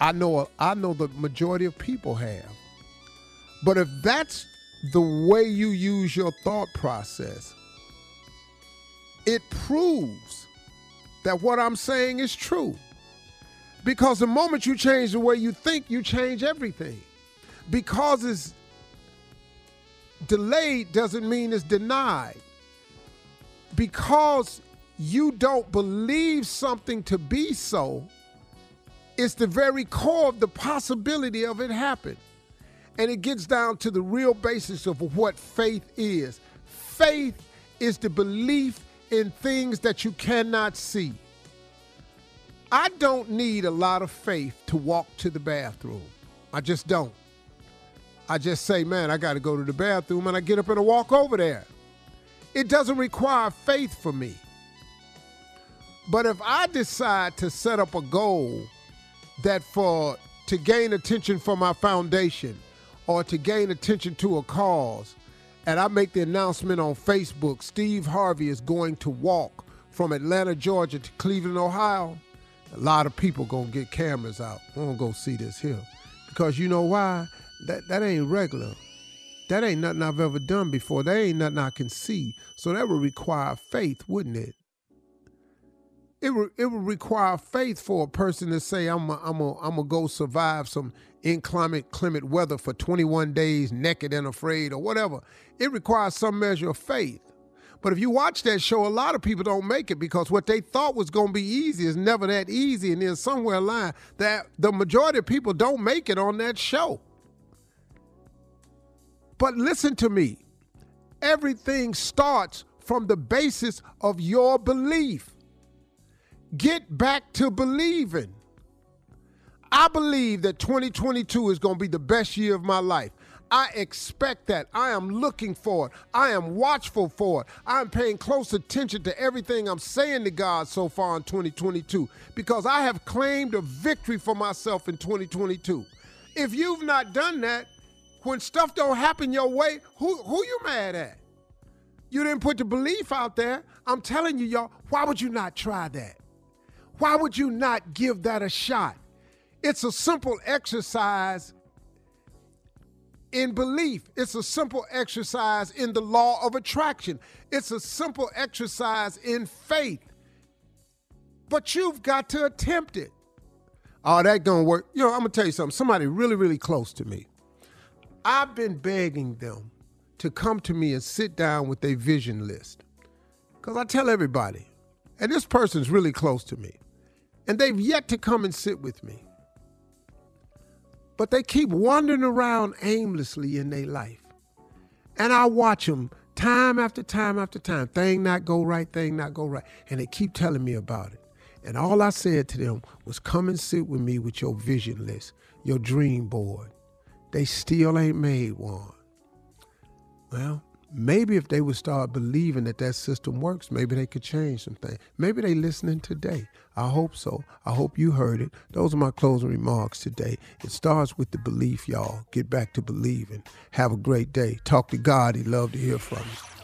I know I know the majority of people have. But if that's the way you use your thought process, it proves that what I'm saying is true. Because the moment you change the way you think, you change everything. Because it's delayed doesn't mean it's denied. Because you don't believe something to be so, it's the very core of the possibility of it happening. And it gets down to the real basis of what faith is. Faith is the belief in things that you cannot see. I don't need a lot of faith to walk to the bathroom. I just don't. I just say, man, I got to go to the bathroom, and I get up and I walk over there. It doesn't require faith for me. But if I decide to set up a goal that for to gain attention for my foundation or to gain attention to a cause, and I make the announcement on Facebook, Steve Harvey is going to walk from Atlanta, Georgia to Cleveland, Ohio, a lot of people gonna get cameras out. We're gonna go see this here. Because you know why? That that ain't regular. That ain't nothing I've ever done before. That ain't nothing I can see. So that would require faith, wouldn't it? It would, it would require faith for a person to say, I'm a, I'm a, I'm gonna go survive some inclement climate weather for 21 days naked and afraid or whatever. It requires some measure of faith. But if you watch that show, a lot of people don't make it because what they thought was going to be easy is never that easy. And then somewhere along that the majority of people don't make it on that show. But listen to me. Everything starts from the basis of your belief. Get back to believing. I believe that 2022 is going to be the best year of my life. I expect that. I am looking for it. I am watchful for it. I'm paying close attention to everything I'm saying to God so far in 2022 because I have claimed a victory for myself in 2022. If you've not done that, when stuff don't happen your way, who who you mad at? You didn't put the belief out there. I'm telling you, y'all, why would you not try that? Why would you not give that a shot? It's a simple exercise in belief. It's a simple exercise in the law of attraction. It's a simple exercise in faith. But you've got to attempt it. Oh, that gonna work. You know, I'm gonna tell you something. Somebody really, really close to me. I've been begging them to come to me and sit down with a vision list. Because I tell everybody, and this person's really close to me, and they've yet to come and sit with me. But they keep wandering around aimlessly in their life. And I watch them time after time after time. Thing not go right, thing not go right. And they keep telling me about it. And all I said to them was come and sit with me with your vision list, your dream board. They still ain't made one. Well, maybe if they would start believing that that system works, maybe they could change some things. Maybe they listening today. I hope so. I hope you heard it. Those are my closing remarks today. It starts with the belief, y'all. Get back to believing. Have a great day. Talk to God. He'd love to hear from you.